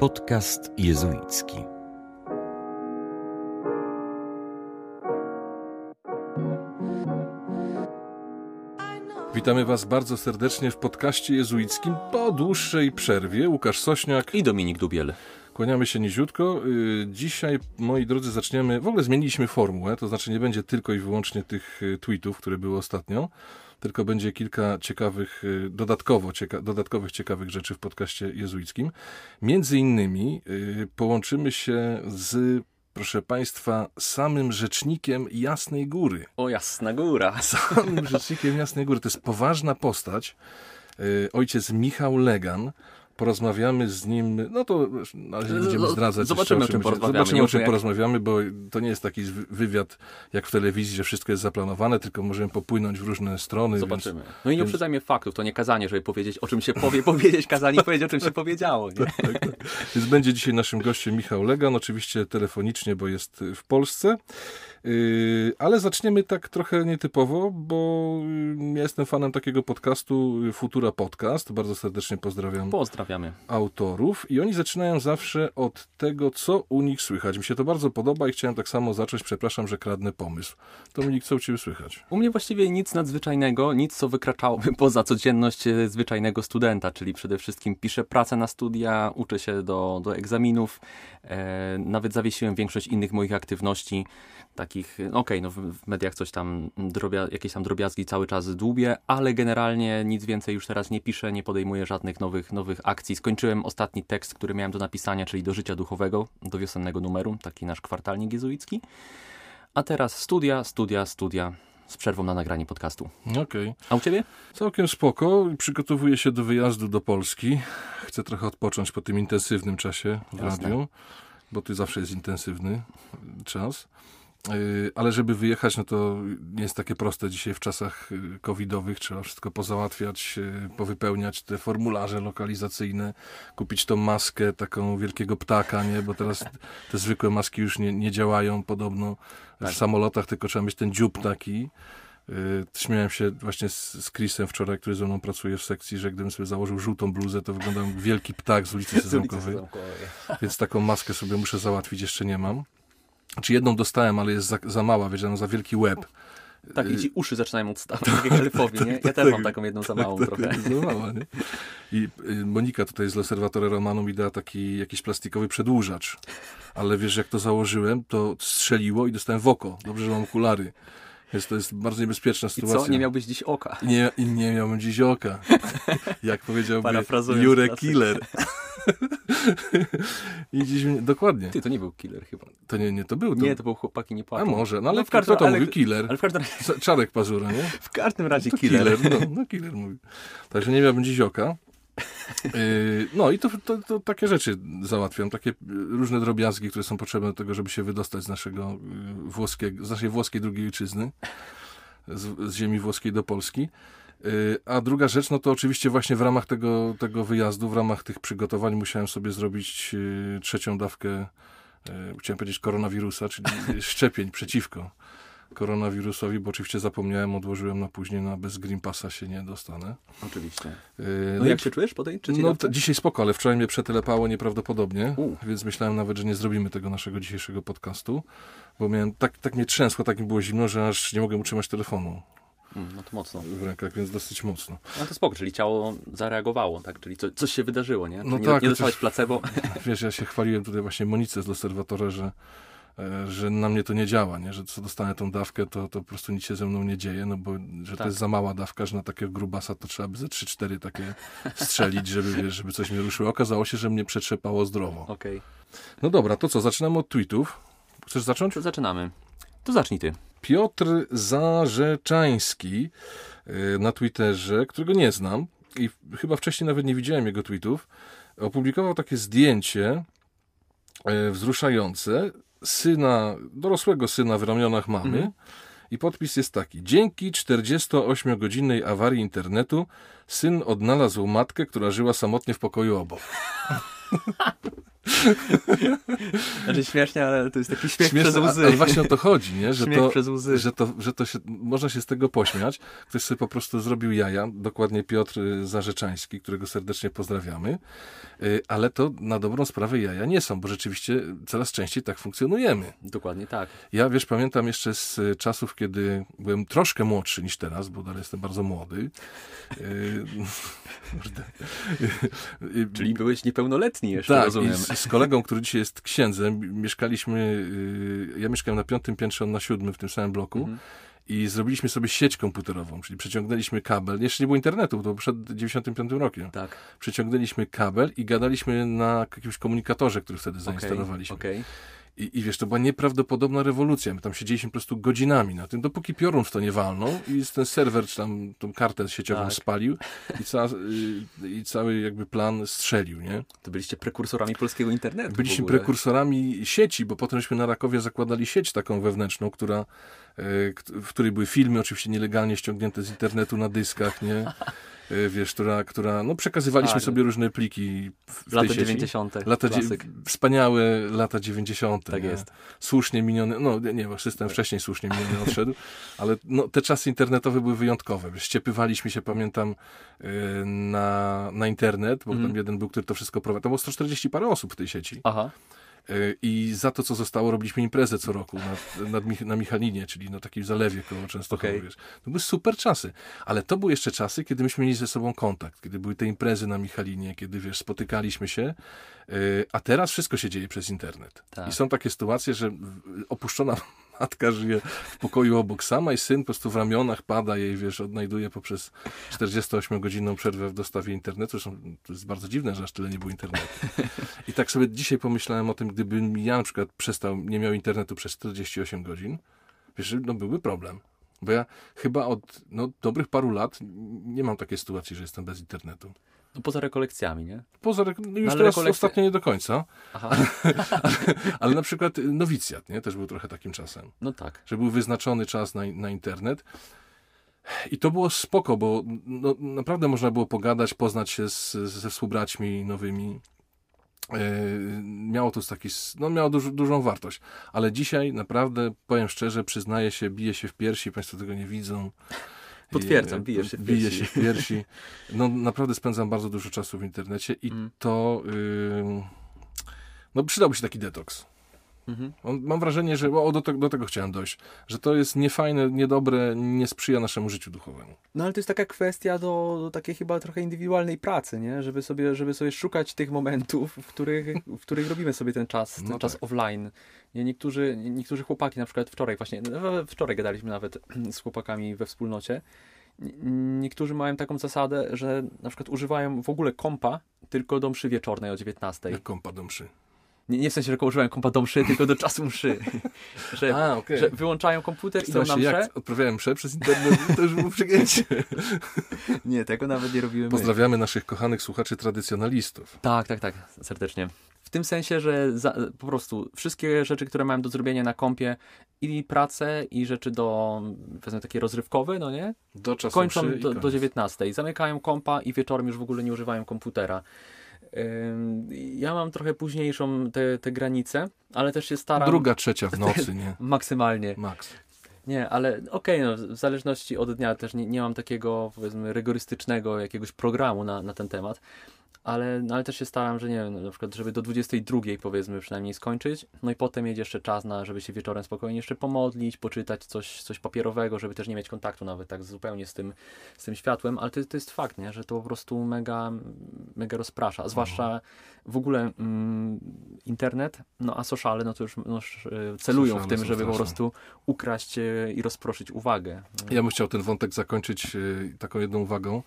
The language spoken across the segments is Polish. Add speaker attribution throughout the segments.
Speaker 1: Podcast jezuicki.
Speaker 2: Witamy Was bardzo serdecznie w podcaście jezuickim po dłuższej przerwie. Łukasz Sośniak
Speaker 3: i Dominik Dubiel.
Speaker 2: Kłaniamy się niziutko. Y, dzisiaj, moi drodzy, zaczniemy. W ogóle zmieniliśmy formułę, to znaczy nie będzie tylko i wyłącznie tych y, tweetów, które były ostatnio, tylko będzie kilka ciekawych, y, dodatkowo cieka dodatkowych ciekawych rzeczy w podcaście jezuickim. Między innymi połączymy się z proszę Państwa, samym rzecznikiem Jasnej Góry.
Speaker 3: O, Jasna Góra.
Speaker 2: Samym rzecznikiem Jasnej Góry. To jest poważna postać. Ojciec Michał Legan, porozmawiamy z nim, no to na razie nie będziemy zdradzać.
Speaker 3: Zobaczymy, o czym porozmawiamy.
Speaker 2: Zobaczymy, o czym porozmawiamy, bo to nie jest taki wywiad jak w telewizji, że wszystko jest zaplanowane, tylko możemy popłynąć w różne strony.
Speaker 3: Zobaczymy. Więc, no i nie więc... uprzedzajmy faktów, to nie kazanie, żeby powiedzieć, o czym się powie, powiedzieć kazanie, powiedzieć, o czym się powiedziało. Tak, tak, tak.
Speaker 2: Więc będzie dzisiaj naszym gościem Michał Legan, oczywiście telefonicznie, bo jest w Polsce. Yy, ale zaczniemy tak trochę nietypowo, bo ja jestem fanem takiego podcastu Futura Podcast. Bardzo serdecznie pozdrawiam.
Speaker 3: Pozdrawiamy.
Speaker 2: Autorów. I oni zaczynają zawsze od tego, co u nich słychać. Mi się to bardzo podoba i chciałem tak samo zacząć. Przepraszam, że kradnę pomysł. Dominik, co u ciebie słychać?
Speaker 3: U mnie właściwie nic nadzwyczajnego, nic co wykraczałoby poza codzienność e, zwyczajnego studenta, czyli przede wszystkim piszę pracę na studia, uczę się do, do egzaminów, e, nawet zawiesiłem większość innych moich aktywności takich, okej, okay, no w mediach coś tam, drobia, jakieś tam drobiazgi cały czas dłubię, ale generalnie nic więcej już teraz nie piszę, nie podejmuję żadnych nowych, nowych akcji. Skończyłem ostatni tekst, który miałem do napisania, czyli do życia duchowego, do wiosennego numeru, taki nasz kwartalnik jezuicki. A teraz studia, studia, studia z przerwą na nagranie podcastu.
Speaker 2: Okej. Okay.
Speaker 3: A u ciebie?
Speaker 2: Całkiem spoko. Przygotowuję się do wyjazdu do Polski. Chcę trochę odpocząć po tym intensywnym czasie w Jasne. radiu, bo ty zawsze jest intensywny czas. Y, ale żeby wyjechać, no to nie jest takie proste dzisiaj w czasach y, covidowych. Trzeba wszystko pozałatwiać, y, powypełniać te formularze lokalizacyjne, kupić tą maskę taką wielkiego ptaka, nie? Bo teraz te zwykłe maski już nie, nie działają podobno tak. w samolotach, tylko trzeba mieć ten dziób taki. Śmiałem się właśnie z, Chrisem wczoraj, który ze mną pracuje w sekcji, że gdybym sobie założył żółtą bluzę, to wyglądał jak wielki ptak z ulicy Sezamkowej. Więc taką maskę sobie muszę załatwić, jeszcze nie mam. Czy jedną dostałem, ale jest za, za mała, wiesz, za wielki łeb.
Speaker 3: Tak, i ci uszy zaczynają odstawać, tak jak elfowi, nie? Ja tak, też tak, mam taką jedną za małą tak, trochę.
Speaker 2: Za mała, nie? I y, Monika tutaj z L'Osservatore Romano mi dała taki jakiś plastikowy przedłużacz. Ale wiesz, jak to założyłem, to strzeliło i dostałem w oko. Dobrze, że mam okulary. Więc to jest bardzo niebezpieczna sytuacja.
Speaker 3: I co? Nie miałbyś dziś oka.
Speaker 2: Nie, nie miałbym dziś oka. Jak powiedziałby Jurek Killer. I dziś mnie, dokładnie.
Speaker 3: Ty, to nie był killer chyba.
Speaker 2: To nie, nie, to był.
Speaker 3: To... Nie, to był chłopaki nie płacą.
Speaker 2: A może, no ale no w każdym, kto to ale... mówi? Killer.
Speaker 3: Ale w każdym
Speaker 2: razie... Czarek Pazura, nie?
Speaker 3: W każdym razie
Speaker 2: to
Speaker 3: killer.
Speaker 2: killer. No, no killer mówi. Także nie miałbym dziś oka. Yy, no i to, to, to, takie rzeczy załatwiam, takie różne drobiazgi, które są potrzebne do tego, żeby się wydostać z naszego yy, włoskiego, z naszej włoskiej drugiej ojczyzny, z, z ziemi włoskiej do Polski. Y, a druga rzecz, no to oczywiście właśnie w ramach tego, tego wyjazdu, w ramach tych przygotowań musiałem sobie zrobić y, trzecią dawkę, y, chciałem powiedzieć koronawirusa, czyli szczepień przeciwko koronawirusowi, bo oczywiście zapomniałem, odłożyłem na później, na bez Green Passa się nie dostanę.
Speaker 3: Oczywiście. No, no jak się czujesz po tej trzeciej No
Speaker 2: to, dzisiaj spoko, ale wczoraj mnie przetelepało nieprawdopodobnie, U. więc myślałem nawet, że nie zrobimy tego naszego dzisiejszego podcastu, bo miałem, tak, tak mnie trzęsło, tak mi było zimno, że aż nie mogłem utrzymać telefonu.
Speaker 3: Mm, no to mocno.
Speaker 2: W rękach, więc dosyć mocno.
Speaker 3: No to spoko, czyli ciało zareagowało, tak? Czyli co, coś się wydarzyło, nie? No nie, tak, nie dostałeś placebo.
Speaker 2: Wiesz, ja się chwaliłem tutaj właśnie Monice z Obserwatora, że e, że na mnie to nie działa, nie? że co dostanę tą dawkę, to, to po prostu nic się ze mną nie dzieje, no bo że tak. to jest za mała dawka, że na takiego grubasa to trzeba by ze 3-4 takie strzelić, żeby, wiesz, żeby coś mnie ruszyło. Okazało się, że mnie przetrzepało zdrowo.
Speaker 3: Okay.
Speaker 2: No dobra, to co, zaczynamy od tweetów. Chcesz zacząć?
Speaker 3: To zaczynamy. To zacznij ty.
Speaker 2: Piotr Zarzeczański y, na Twitterze, którego nie znam i chyba wcześniej nawet nie widziałem jego tweetów, opublikował takie zdjęcie y, wzruszające syna, dorosłego syna w ramionach mamy. Mhm. I podpis jest taki. Dzięki 48-godzinnej awarii internetu syn odnalazł matkę, która żyła samotnie w pokoju obok.
Speaker 3: Znaczy śmiesznie, ale to jest taki śmiech
Speaker 2: Śmieszne,
Speaker 3: przez łzy.
Speaker 2: Ale właśnie o to chodzi, nie? Że,
Speaker 3: Śmiech
Speaker 2: to,
Speaker 3: przez łzy.
Speaker 2: że, to, że to się, można się z tego pośmiać. Ktoś sobie po prostu zrobił jaja, dokładnie Piotr y, Zarzeczański, którego serdecznie pozdrawiamy, Y, ale to na dobrą sprawę jaja nie są, bo rzeczywiście coraz częściej tak funkcjonujemy.
Speaker 3: Dokładnie tak.
Speaker 2: Ja, wiesz, pamiętam jeszcze z y, czasów, kiedy byłem troszkę młodszy niż teraz, bo dalej jestem bardzo młody.
Speaker 3: Czyli byłeś niepełnoletni jeszcze,
Speaker 2: tak,
Speaker 3: rozumiem.
Speaker 2: Z, kolegą, który dzisiaj jest księdzem, mieszkaliśmy, y, ja mieszkałem na piątym piętrze, on na siódmym w tym samym bloku
Speaker 3: Mhm.
Speaker 2: i zrobiliśmy sobie sieć komputerową, czyli przeciągnęliśmy kabel, jeszcze nie było internetu, to było przed 95 rokiem.
Speaker 3: Tak.
Speaker 2: Przeciągnęliśmy kabel i gadaliśmy na jakimś komunikatorze, który wtedy zainstalowaliśmy.
Speaker 3: okej.
Speaker 2: I, I wiesz, to była nieprawdopodobna rewolucja. My tam siedzieliśmy po prostu godzinami na tym, dopóki piorun w to nie walnął i ten serwer, czy tam tą kartę sieciową
Speaker 3: Tak.
Speaker 2: spalił i, ca, y, i cały jakby plan strzelił, nie?
Speaker 3: To byliście prekursorami polskiego internetu.
Speaker 2: Byliśmy prekursorami sieci, bo potemśmy na Rakowie zakładali sieć taką wewnętrzną, która, kt- w której były filmy oczywiście nielegalnie ściągnięte z internetu na dyskach, nie? E, Wiesz, która, która no przekazywaliśmy
Speaker 3: Tak.
Speaker 2: sobie różne pliki w,
Speaker 3: Lata
Speaker 2: tej sieci.
Speaker 3: 90.
Speaker 2: Lata dzie-
Speaker 3: klasyk.
Speaker 2: wspaniałe lata 90.
Speaker 3: Tak
Speaker 2: nie?
Speaker 3: jest.
Speaker 2: Słusznie miniony, no nie, bo system wcześniej słusznie miniony odszedł, ale no, te czasy internetowe były wyjątkowe. Ściepywaliśmy się, pamiętam, e, na, na internet, bo
Speaker 3: Mhm.
Speaker 2: tam jeden był, który to wszystko prowadził. To było 140 parę osób w tej sieci.
Speaker 3: Aha.
Speaker 2: Y, I za to, co zostało, robiliśmy imprezę co roku nad, nad, Mich- na Michalinie, czyli na takiej zalewie koło Częstochowy.
Speaker 3: Okej.
Speaker 2: Wiesz. To były super czasy. Ale to były jeszcze czasy, kiedy myśmy mieli ze sobą kontakt, kiedy były te imprezy na Michalinie, kiedy, wiesz, spotykaliśmy się. Y, A teraz wszystko się dzieje przez internet.
Speaker 3: Tak.
Speaker 2: I są takie sytuacje, że opuszczona matka żyje w pokoju obok sama i syn po prostu w ramionach pada jej, wiesz, odnajduje poprzez 48-godzinną przerwę w dostawie internetu. Zresztą to jest bardzo dziwne, że aż tyle nie było internetu. I tak sobie dzisiaj pomyślałem o tym, gdybym ja na przykład przestał, nie miał internetu przez 48 godzin, wiesz, no byłby problem. Bo ja chyba od no, dobrych paru lat nie mam takiej sytuacji, że jestem bez internetu.
Speaker 3: No poza rekolekcjami, nie?
Speaker 2: Poza, rek- no już
Speaker 3: ale
Speaker 2: teraz
Speaker 3: rekolekcje-
Speaker 2: ostatnio nie do końca,
Speaker 3: Aha.
Speaker 2: ale na przykład nowicjat, nie? Też był trochę takim czasem.
Speaker 3: No tak.
Speaker 2: że był wyznaczony czas na, na internet. I to było spoko, bo no, naprawdę można było pogadać, poznać się z, ze współbraćmi nowymi. E, miało to taki, no miało duż, dużą wartość. Ale dzisiaj naprawdę, powiem szczerze, przyznaję się, biję się w piersi, Państwo tego nie widzą.
Speaker 3: Potwierdzam,
Speaker 2: I, e,
Speaker 3: bijesz się w piersi.
Speaker 2: się w piersi. No naprawdę spędzam bardzo dużo czasu w internecie i
Speaker 3: Mm.
Speaker 2: to... ym, no przydałby się taki detoks.
Speaker 3: Mhm.
Speaker 2: On, mam wrażenie, że o, do, te, do tego chciałem dojść, że to jest niefajne, niedobre, nie sprzyja naszemu życiu duchowemu.
Speaker 3: No ale to jest taka kwestia do, do takiej chyba trochę indywidualnej pracy, nie? Żeby sobie, żeby sobie szukać tych momentów, w których, w których robimy sobie ten czas, ten
Speaker 2: No
Speaker 3: czas
Speaker 2: tak.
Speaker 3: offline. Nie, niektórzy, niektórzy chłopaki, na przykład wczoraj właśnie, no, wczoraj gadaliśmy nawet z chłopakami we wspólnocie, niektórzy mają taką zasadę, że na przykład używają w ogóle kompa tylko do mszy wieczornej o 19.
Speaker 2: Jak kompa do mszy.
Speaker 3: Nie, nie w sensie, że używają kompa do mszy, tylko do czasu mszy. że,
Speaker 2: A, okej.
Speaker 3: że wyłączają komputer, idą
Speaker 2: Zastanawiam
Speaker 3: na mszę.
Speaker 2: jak odprawiałem mszę przez internet, to już było przegięcie.
Speaker 3: Nie, tego nawet nie robimy my.
Speaker 2: Pozdrawiamy naszych kochanych słuchaczy tradycjonalistów.
Speaker 3: Tak, tak, tak, serdecznie. W tym sensie, że za, po prostu wszystkie rzeczy, które mam do zrobienia na kompie i pracę, i rzeczy do, powiedzmy, takie rozrywkowe, no nie?
Speaker 2: Do czasu
Speaker 3: Kończą
Speaker 2: i
Speaker 3: do, do
Speaker 2: koniec.
Speaker 3: 19. Zamykają kompa i wieczorem już w ogóle nie używają komputera. Ja mam trochę późniejszą te, te granice, ale też się staram
Speaker 2: Druga, trzecia w nocy, nie?
Speaker 3: maksymalnie.
Speaker 2: Max.
Speaker 3: Nie, ale okej, no, w zależności od dnia też nie, nie mam takiego, powiedzmy, rygorystycznego jakiegoś programu na, na ten temat, ale, no, ale też się staram, że nie wiem, no, na przykład, żeby do 22 powiedzmy przynajmniej skończyć, no i potem mieć jeszcze czas na, żeby się wieczorem spokojnie jeszcze pomodlić, poczytać coś, coś papierowego, żeby też nie mieć kontaktu nawet tak zupełnie z tym, z tym światłem, ale to, to jest fakt, nie, że to po prostu mega, mega rozprasza, a zwłaszcza w ogóle mm, internet, no a sociale, no to już no, e, celują w tym, żeby po prostu ukraść e, i rozproszyć uwagę.
Speaker 2: Ja bym chciał ten wątek zakończyć y, taką jedną uwagą.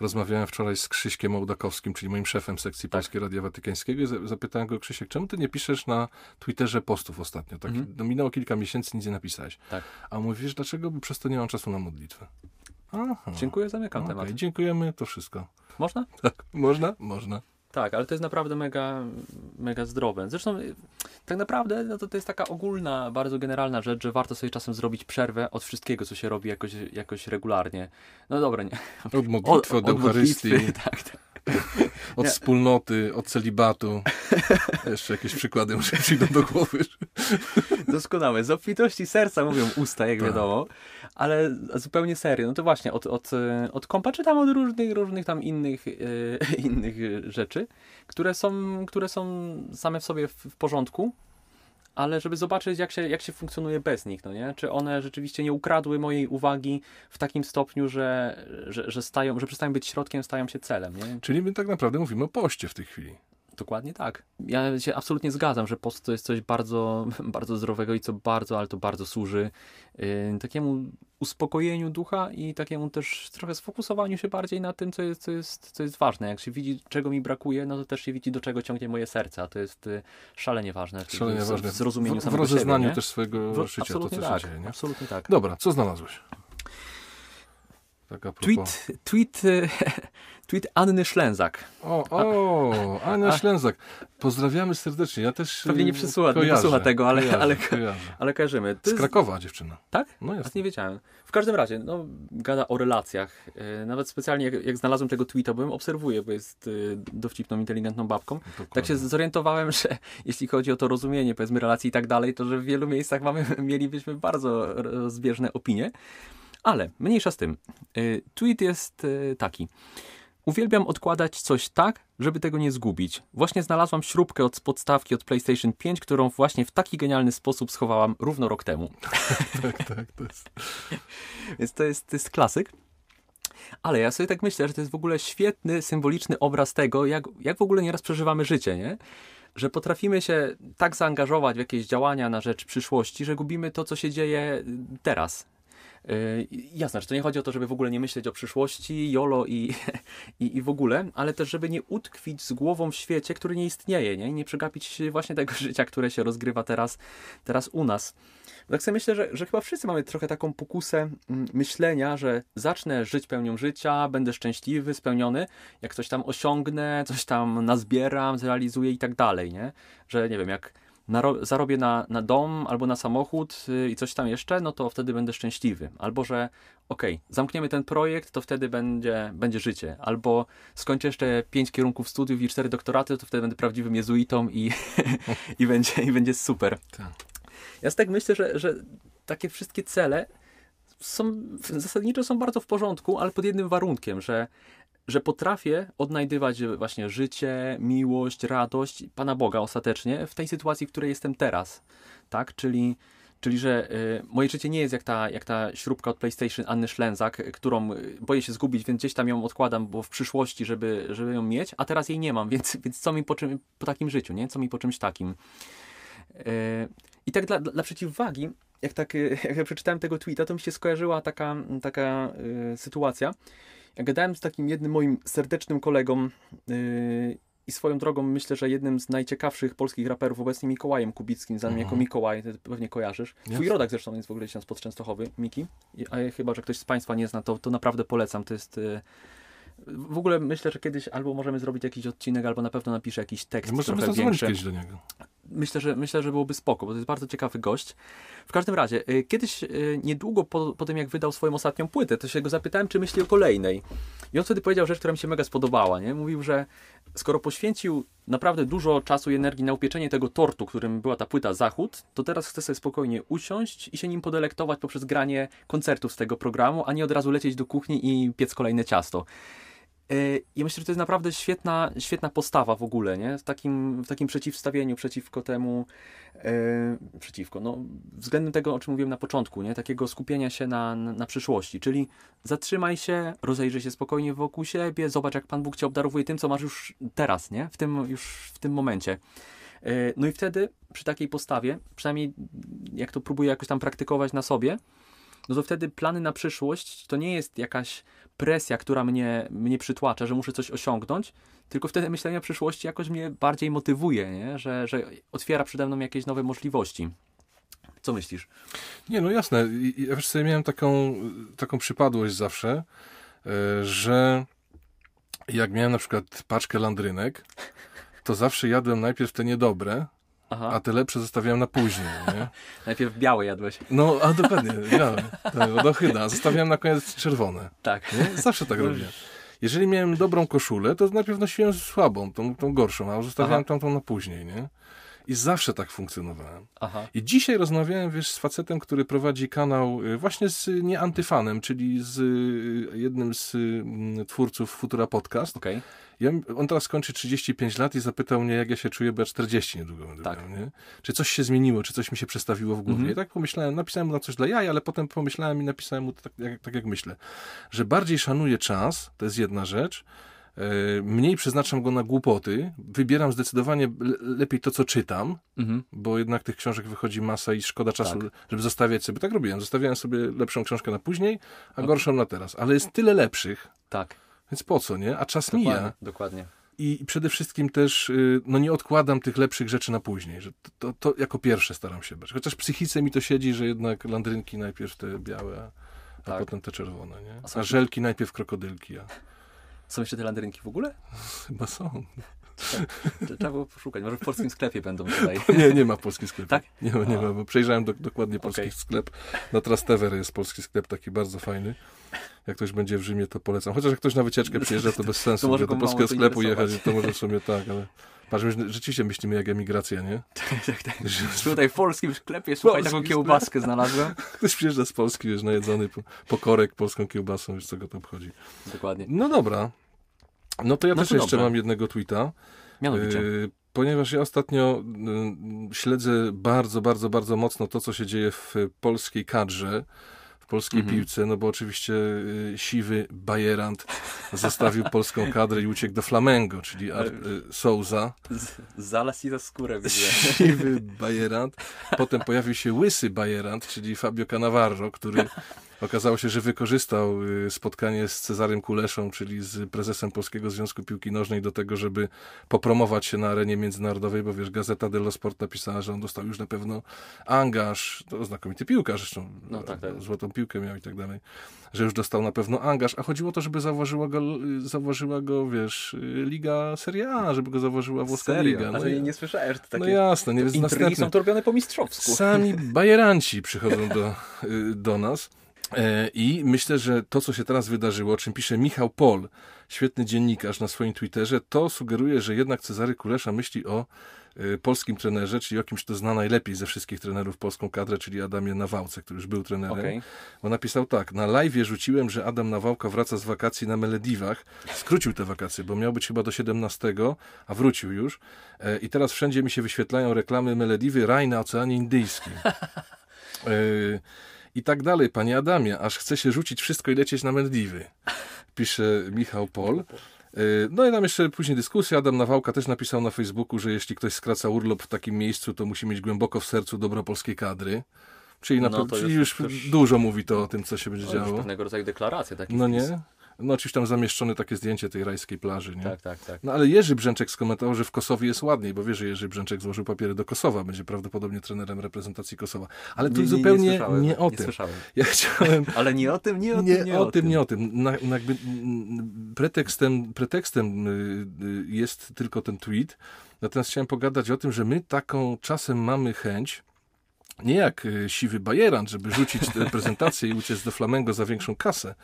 Speaker 2: Rozmawiałem wczoraj z Krzyśkiem Ołdakowskim, czyli moim szefem sekcji
Speaker 3: Tak.
Speaker 2: Polskiej Radia Watykańskiego i za- zapytałem go, Krzysiek, czemu ty nie piszesz na Twitterze postów ostatnio? Tak,
Speaker 3: Mhm.
Speaker 2: no, minęło kilka miesięcy, nic nie napisałeś.
Speaker 3: Tak.
Speaker 2: A on mówi, wiesz dlaczego? Bo przez to nie mam czasu na modlitwę. Aha.
Speaker 3: Dziękuję, zamykam
Speaker 2: Okej,
Speaker 3: temat.
Speaker 2: dziękujemy, to wszystko.
Speaker 3: Można?
Speaker 2: Tak, można? Można.
Speaker 3: Tak, ale to jest naprawdę mega, mega zdrowe. Zresztą y, tak naprawdę no to, to jest taka ogólna, bardzo generalna rzecz, że warto sobie czasem zrobić przerwę od wszystkiego, co się robi jakoś, jakoś regularnie. No dobra, nie.
Speaker 2: Od modlitwy, od, Eucharystii.
Speaker 3: modlitwy, tak, tak.
Speaker 2: od
Speaker 3: Nie.
Speaker 2: wspólnoty, od celibatu. Jeszcze jakieś przykłady może przyjdą do głowy.
Speaker 3: Doskonałe. Z obfitości serca mówią usta, jak
Speaker 2: Tak.
Speaker 3: wiadomo. Ale zupełnie serio. No to właśnie, od, od, od kompa czytam od różnych, różnych tam innych, e, innych rzeczy, które są, które są same w sobie w, w porządku. Ale żeby zobaczyć, jak się, jak się funkcjonuje bez nich, no nie? Czy one rzeczywiście nie ukradły mojej uwagi w takim stopniu, że, że, że, stają, że przestają być środkiem, stają się celem, nie?
Speaker 2: Czyli my tak naprawdę mówimy o poście w tej chwili.
Speaker 3: Dokładnie tak. Ja się absolutnie zgadzam, że post to jest coś bardzo, bardzo zdrowego i co bardzo, ale to bardzo służy yy, takiemu uspokojeniu ducha i takiemu też trochę sfokusowaniu się bardziej na tym, co jest, co, jest, co jest ważne. Jak się widzi, czego mi brakuje, no to też się widzi, do czego ciągnie moje serce, a to jest y, szalenie ważne.
Speaker 2: Szalenie
Speaker 3: w,
Speaker 2: ważne.
Speaker 3: W zrozumieniu
Speaker 2: w, w rozeznaniu
Speaker 3: siebie,
Speaker 2: też swojego
Speaker 3: W-
Speaker 2: życia, to co
Speaker 3: absolutnie
Speaker 2: się
Speaker 3: tak,
Speaker 2: dzieje. Nie?
Speaker 3: absolutnie tak.
Speaker 2: Dobra, co znalazłeś? Tak a propos.
Speaker 3: Tweet, tweet, y, tweet Anny Szlęzak.
Speaker 2: O, o, Ania
Speaker 3: A-
Speaker 2: Ślęzak. Pozdrawiamy serdecznie. Ja też
Speaker 3: Pewnie nie
Speaker 2: y,
Speaker 3: przysłucha- nie
Speaker 2: kojarzę,
Speaker 3: posłucha tego, ale-
Speaker 2: kojarzę,
Speaker 3: ale-
Speaker 2: kojarzę.
Speaker 3: Ale kojarzymy. To
Speaker 2: Z
Speaker 3: jest-
Speaker 2: Krakowa dziewczyna.
Speaker 3: Tak?
Speaker 2: No jest.
Speaker 3: nie wiedziałem. W każdym razie, no, gada o relacjach. Yy, Nawet specjalnie, jak, jak znalazłem tego tweeta, byłem obserwuję, bo jest yy, dowcipną, inteligentną babką. Tak się zorientowałem, że jeśli chodzi o to rozumienie, powiedzmy, relacji i tak dalej, to że w wielu miejscach mamy, mielibyśmy bardzo rozbieżne opinie. Ale mniejsza z tym. Yy, Tweet jest yy, taki. Uwielbiam odkładać coś tak, żeby tego nie zgubić. Właśnie znalazłam śrubkę od podstawki od PlayStation 5, którą właśnie w taki genialny sposób schowałam równo rok temu.
Speaker 2: Tak, tak, to jest.
Speaker 3: Więc to jest, to jest klasyk. Ale ja sobie tak myślę, że to jest w ogóle świetny, symboliczny obraz tego, jak, jak w ogóle nieraz przeżywamy życie, nie? Że potrafimy się tak zaangażować w jakieś działania na rzecz przyszłości, że gubimy to, co się dzieje teraz. Yy, jasne, że to nie chodzi o to, żeby w ogóle nie myśleć o przyszłości, YOLO i, i, i w ogóle, ale też, żeby nie utkwić z głową w świecie, który nie istnieje, nie? I nie przegapić właśnie tego życia, które się rozgrywa teraz, teraz u nas. Tak sobie myślę, że, że chyba wszyscy mamy trochę taką pokusę mm, myślenia, że zacznę żyć pełnią życia, będę szczęśliwy, spełniony, jak coś tam osiągnę, coś tam nazbieram, zrealizuję i tak dalej, nie? Że nie wiem, jak zarobię na, na dom albo na samochód y, i coś tam jeszcze, no to wtedy będę szczęśliwy. Albo, że okej, zamkniemy ten projekt, to wtedy będzie, będzie życie. Albo skończę jeszcze pięć kierunków studiów i cztery doktoraty, to wtedy będę prawdziwym jezuitą i, i, będzie, i będzie super.
Speaker 2: Tak.
Speaker 3: Ja tak myślę, że, że takie wszystkie cele są, zasadniczo są bardzo w porządku, ale pod jednym warunkiem, że, że potrafię odnajdywać właśnie życie, miłość, radość Pana Boga ostatecznie w tej sytuacji, w której jestem teraz. Tak? Czyli, czyli że y, moje życie nie jest jak ta, jak ta śrubka od PlayStation Anny Szlęzak, y, którą y, boję się zgubić, więc gdzieś tam ją odkładam, bo w przyszłości, żeby, żeby ją mieć, a teraz jej nie mam, więc, więc co mi po, czym, po takim życiu, nie? Co mi po czymś takim? Y, I tak dla, dla, dla przeciwwagi, jak, tak, y, jak ja przeczytałem tego tweeta, to mi się skojarzyła taka, taka y, sytuacja. Ja gadałem z takim jednym moim serdecznym kolegą y, i swoją drogą myślę, że jednym z najciekawszych polskich raperów obecnie Mikołajem Kubickim, znanym jako
Speaker 2: Mhm.
Speaker 3: Mikołaj, ty pewnie kojarzysz. Twój
Speaker 2: Jasne.
Speaker 3: rodak zresztą jest w ogóle z pod Częstochowy, Miki. A chyba, że ktoś z Państwa nie zna, to, to naprawdę polecam. To jest... y, W ogóle myślę, że kiedyś albo możemy zrobić jakiś odcinek, albo na pewno napiszę jakiś tekst
Speaker 2: Możemy
Speaker 3: trochę
Speaker 2: zadzwonić kiedyś do niego.
Speaker 3: Myślę, że myślę, że byłoby spoko, bo to jest bardzo ciekawy gość. W każdym razie, y, kiedyś y, niedługo po, po tym, jak wydał swoją ostatnią płytę, to się go zapytałem, czy myśli o kolejnej. I on wtedy powiedział rzecz, która mi się mega spodobała, nie? Mówił, że skoro poświęcił naprawdę dużo czasu i energii na upieczenie tego tortu, którym była ta płyta Zachód, to teraz chce sobie spokojnie usiąść i się nim podelektować poprzez granie koncertów z tego programu, a nie od razu lecieć do kuchni i piec kolejne ciasto. Y, Ja myślę, że to jest naprawdę świetna, świetna postawa w ogóle, nie? W takim, w takim przeciwstawieniu przeciwko temu, e, przeciwko, no, względem tego, o czym mówiłem na początku, nie? Takiego skupienia się na, na, na przyszłości, czyli zatrzymaj się, rozejrzyj się spokojnie wokół siebie, zobacz, jak Pan Bóg Cię obdarowuje tym, co masz już teraz, nie? W tym, już w tym momencie. E, No i wtedy, przy takiej postawie, przynajmniej jak to próbuję jakoś tam praktykować na sobie, no to wtedy plany na przyszłość to nie jest jakaś presja, która mnie, mnie przytłacza, że muszę coś osiągnąć, tylko wtedy myślenie o przyszłości jakoś mnie bardziej motywuje, nie? Że, że otwiera przede mną jakieś nowe możliwości. Co myślisz?
Speaker 2: Nie, no jasne. Ja wiesz miałem taką, taką przypadłość zawsze, e, że jak miałem na przykład paczkę landrynek, to zawsze jadłem najpierw te niedobre,
Speaker 3: Aha,
Speaker 2: a te lepsze zostawiałem na później, nie?
Speaker 3: najpierw białe jadłeś.
Speaker 2: No, a dokładnie, ja, tak, od ochyda. Zostawiałem na koniec czerwone.
Speaker 3: Tak.
Speaker 2: Nie? Zawsze tak robię. jeżeli miałem dobrą koszulę, to najpierw nosiłem słabą, tą, tą gorszą, a zostawiałem
Speaker 3: Aha.
Speaker 2: tamtą na później, nie? I zawsze tak funkcjonowałem.
Speaker 3: Aha.
Speaker 2: I dzisiaj rozmawiałem, wiesz, z facetem, który prowadzi kanał y, właśnie z y, nie antyfanem, czyli z y, jednym z mm, twórców Futura Podcast.
Speaker 3: Okej.
Speaker 2: Ja, on teraz kończy 35 lat i zapytał mnie, jak ja się czuję, bo ja 40 niedługo będę
Speaker 3: Tak.
Speaker 2: miał, nie? Czy coś się zmieniło, czy coś mi się przestawiło w głowie.
Speaker 3: Mhm.
Speaker 2: I tak pomyślałem, napisałem mu na coś dla jaj, ale potem pomyślałem i napisałem mu tak jak, tak, jak myślę, że bardziej szanuję czas, to jest jedna rzecz, e, mniej przeznaczam go na głupoty, wybieram zdecydowanie le- lepiej to, co czytam,
Speaker 3: Mhm.
Speaker 2: bo jednak tych książek wychodzi masa i szkoda czasu,
Speaker 3: Tak.
Speaker 2: żeby zostawiać sobie. Tak robiłem, zostawiałem sobie lepszą książkę na później, a
Speaker 3: Okej.
Speaker 2: gorszą na teraz. Ale jest tyle lepszych,
Speaker 3: Tak.
Speaker 2: Więc po co, nie? A czas
Speaker 3: Dokładnie.
Speaker 2: mija.
Speaker 3: Dokładnie.
Speaker 2: I przede wszystkim też y, no nie odkładam tych lepszych rzeczy na później, że to, to, jako pierwsze staram się brać. Chociaż w psychice mi to siedzi, że jednak landrynki najpierw te białe, a,
Speaker 3: Tak.
Speaker 2: potem te czerwone, nie?
Speaker 3: A
Speaker 2: żelki najpierw krokodylki, a
Speaker 3: Są jeszcze te landrynki w ogóle?
Speaker 2: chyba są.
Speaker 3: Trze- Trzeba było poszukać. Może w polskim sklepie będą tutaj.
Speaker 2: Nie, nie ma polskich sklepów.
Speaker 3: Tak?
Speaker 2: Nie ma, nie ma, bo przejrzałem do, dokładnie polski
Speaker 3: Okej.
Speaker 2: sklep. Na Trastever jest polski sklep, taki bardzo fajny. Jak ktoś będzie w Rzymie, to polecam. Chociaż jak ktoś na wycieczkę przyjeżdża, to bez sensu,
Speaker 3: To może
Speaker 2: że do polskiego sklepu jechać, to może w sumie tak, ale patrz, my rzeczywiście myślimy jak emigracja, nie?
Speaker 3: tak, tak.
Speaker 2: Że
Speaker 3: Tutaj w polskim sklepie, słuchaj,
Speaker 2: Polski
Speaker 3: taką kiełbaskę znalazłem.
Speaker 2: ktoś przyjeżdża z Polski, wiesz, najedzony po, po korek polską kiełbasą, wiesz, co go to obchodzi.
Speaker 3: Dokładnie.
Speaker 2: No dobra. No to ja
Speaker 3: No
Speaker 2: też
Speaker 3: to
Speaker 2: jeszcze
Speaker 3: dobrze.
Speaker 2: mam jednego tweeta.
Speaker 3: Mianowicie.
Speaker 2: Y, Ponieważ ja ostatnio y, śledzę bardzo, bardzo, bardzo mocno to, co się dzieje w polskiej kadrze, w polskiej
Speaker 3: Mhm.
Speaker 2: piłce, no bo oczywiście y, siwy Bajerant zostawił polską kadrę i uciekł do Flamengo, czyli Ar- y, Souza.
Speaker 3: Zalas i za skórę.
Speaker 2: Siwy Bajerant. Potem pojawił się łysy Bajerant, czyli Fabio Cannavaro, który okazało się, że wykorzystał y, spotkanie z Cezarym Kuleszą, czyli z prezesem Polskiego Związku Piłki Nożnej do tego, żeby popromować się na arenie międzynarodowej, bo wiesz, Gazeta dello Sport napisała, że on dostał już na pewno angaż, to znakomity piłkarz zresztą,
Speaker 3: No tak, tak.
Speaker 2: złotą piłkę miał i tak dalej, że już dostał na pewno angaż, a chodziło o to, żeby zauważyła go, y, zauważyła go wiesz, y, Liga Serie A, żeby go zauważyła włoska
Speaker 3: Serio?
Speaker 2: liga. No,
Speaker 3: to
Speaker 2: i-
Speaker 3: nie słyszałem, że to takie
Speaker 2: no jasne, nie następne.
Speaker 3: są to robione po mistrzowsku.
Speaker 2: Sami bajeranci przychodzą do, do nas. E, I myślę, że to, co się teraz wydarzyło, o czym pisze Michał Pol, świetny dziennikarz na swoim Twitterze, to sugeruje, że jednak Cezary Kulesza myśli o y, polskim trenerze, czyli o kimś, kto zna najlepiej ze wszystkich trenerów polską kadrę, czyli Adamie Nawałce, który już był trenerem.
Speaker 3: Okej.
Speaker 2: On napisał tak, na live rzuciłem, że Adam Nawałka wraca z wakacji na Melediwach. Skrócił te wakacje, bo miał być chyba do 17, a wrócił już. E, I teraz wszędzie mi się wyświetlają reklamy Melediwy, raj na Oceanie Indyjskim. I tak dalej, panie Adamie, aż chce się rzucić wszystko i lecieć na Melediwy. Pisze Michał Pol. E, No i tam jeszcze później dyskusja. Adam Nawałka też napisał na Facebooku, że jeśli ktoś skraca urlop w takim miejscu, to musi mieć głęboko w sercu dobro polskiej kadry. Czyli, na,
Speaker 3: No to
Speaker 2: czyli
Speaker 3: już-
Speaker 2: dużo mówi to o tym, co się będzie
Speaker 3: To
Speaker 2: działo.
Speaker 3: pewnego rodzaju deklaracja. Taki
Speaker 2: No nie? No oczywiście tam zamieszczone takie zdjęcie tej rajskiej plaży, nie?
Speaker 3: Tak, tak, tak.
Speaker 2: No ale Jerzy Brzęczek skomentował, że w Kosowie jest ładniej, bo wie, że Jerzy Brzęczek złożył papiery do Kosowa, będzie prawdopodobnie trenerem reprezentacji Kosowa. Ale tu
Speaker 3: Nie- nie-
Speaker 2: zupełnie nie, o
Speaker 3: nie
Speaker 2: tym.
Speaker 3: słyszałem.
Speaker 2: Ja chciałem
Speaker 3: Ale nie o tym, nie o
Speaker 2: nie,
Speaker 3: tym, nie
Speaker 2: o tym, nie o tym. Na, na jakby, mm, pretekstem, pretekstem y, y, jest tylko ten tweet. Natomiast chciałem pogadać o tym, że my taką czasem mamy chęć, nie jak y, siwy bajerant, żeby rzucić tę prezentację i uciec do Flamengo za większą kasę,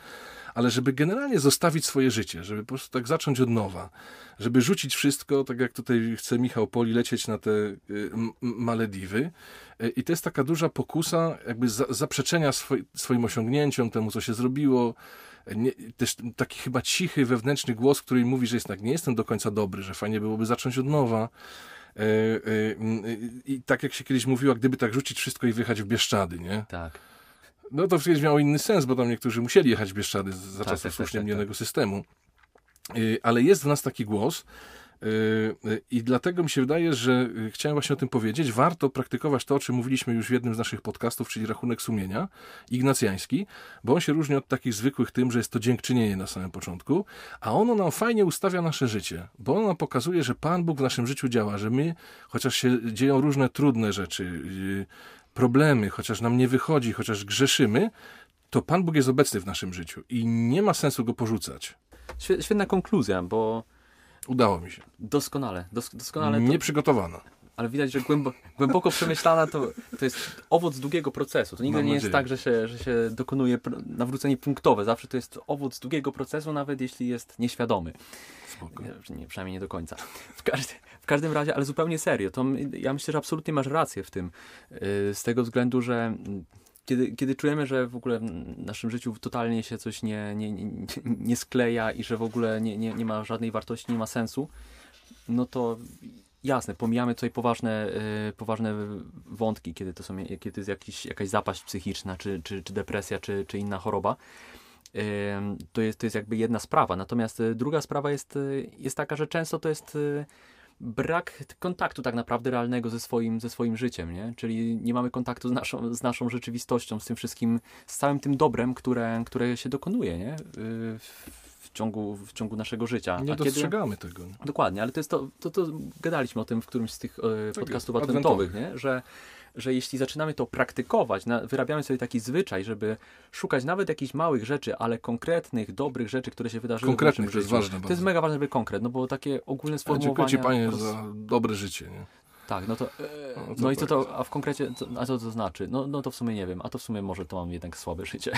Speaker 2: ale żeby generalnie zostawić swoje życie, żeby po prostu tak zacząć od nowa, żeby rzucić wszystko, tak jak tutaj chce Michał Poli, lecieć na te y, Malediwy. Y, I to jest taka duża pokusa jakby za, zaprzeczenia swoi, swoim osiągnięciom, temu, co się zrobiło. Nie, też taki chyba cichy, wewnętrzny głos, który mówi, że jest tak, nie jestem do końca dobry, że fajnie byłoby zacząć od nowa. Y, I tak jak się kiedyś mówiło, gdyby tak rzucić wszystko i wyjechać w Bieszczady, nie?
Speaker 3: Tak.
Speaker 2: No to kiedyś miało inny sens, bo tam niektórzy musieli jechać w Bieszczady za
Speaker 3: Tak,
Speaker 2: czasów
Speaker 3: tak,
Speaker 2: słusznie
Speaker 3: tak, tak,
Speaker 2: systemu. Y, Ale jest w nas taki głos y, y, i dlatego mi się wydaje, że chciałem właśnie o tym powiedzieć. Warto praktykować to, o czym mówiliśmy już w jednym z naszych podcastów, czyli rachunek sumienia, ignacjański, bo on się różni od takich zwykłych tym, że jest to dziękczynienie na samym początku, a ono nam fajnie ustawia nasze życie, bo ono nam pokazuje, że Pan Bóg w naszym życiu działa, że my, chociaż się dzieją różne trudne rzeczy, problemy, chociaż nam nie wychodzi, chociaż grzeszymy, to Pan Bóg jest obecny w naszym życiu i nie ma sensu go porzucać.
Speaker 3: Świe- Świetna konkluzja, bo
Speaker 2: Udało mi się.
Speaker 3: doskonale, dos- doskonale to...
Speaker 2: Nie przygotowano.
Speaker 3: Ale widać, że głębo, głęboko przemyślana to, to jest owoc długiego procesu. To nigdy
Speaker 2: Mam
Speaker 3: nie
Speaker 2: nadzieję.
Speaker 3: jest tak, że się, że się dokonuje nawrócenie punktowe. Zawsze to jest owoc długiego procesu, nawet jeśli jest nieświadomy.
Speaker 2: Spoko.
Speaker 3: Nie, nie, przynajmniej nie do końca. W, każdy, w każdym razie, ale zupełnie serio, to ja myślę, że absolutnie masz rację w tym. Yy, z tego względu, że kiedy, kiedy czujemy, że w ogóle w naszym życiu totalnie się coś nie, nie, nie, nie skleja i że w ogóle nie, nie, nie ma żadnej wartości, nie ma sensu, no to jasne, pomijamy tutaj poważne, yy, poważne wątki, kiedy to, są, kiedy to jest jakiś, jakaś zapaść psychiczna, czy, czy, czy depresja, czy, czy inna choroba. Ym, To jest, to jest jakby jedna sprawa. Natomiast y, druga sprawa jest, y, jest taka, że często to jest y, brak kontaktu tak naprawdę realnego ze swoim, ze swoim życiem, nie? Czyli nie mamy kontaktu z naszą, z naszą rzeczywistością, z tym wszystkim, z całym tym dobrem, które, które się dokonuje, nie? W, ciągu, w ciągu naszego życia.
Speaker 2: Nie
Speaker 3: A kiedy-
Speaker 2: dostrzegamy tego. nie?
Speaker 3: Dokładnie, ale to jest to, to, to gadaliśmy o tym w którymś z tych e,
Speaker 2: Tak
Speaker 3: podcastów
Speaker 2: jest,
Speaker 3: adwentowych, nie? Że, że jeśli zaczynamy to praktykować, na, wyrabiamy sobie taki zwyczaj, żeby szukać nawet jakichś małych rzeczy, ale konkretnych, dobrych rzeczy, które się wydarzyły
Speaker 2: Konkretnych,
Speaker 3: w
Speaker 2: to
Speaker 3: naszym
Speaker 2: jest
Speaker 3: życiu.
Speaker 2: ważne
Speaker 3: To jest mega ważne, żeby konkret, no bo takie ogólne
Speaker 2: Ja Dziękuję
Speaker 3: sformułowania...
Speaker 2: Ci Panie
Speaker 3: prostu-
Speaker 2: za dobre życie. Nie?
Speaker 3: Tak, no to... E,
Speaker 2: No to
Speaker 3: no i co to, a w konkrecie, to, a co to znaczy? No, no to w sumie nie wiem, a to w sumie może to mam jednak słabe życie.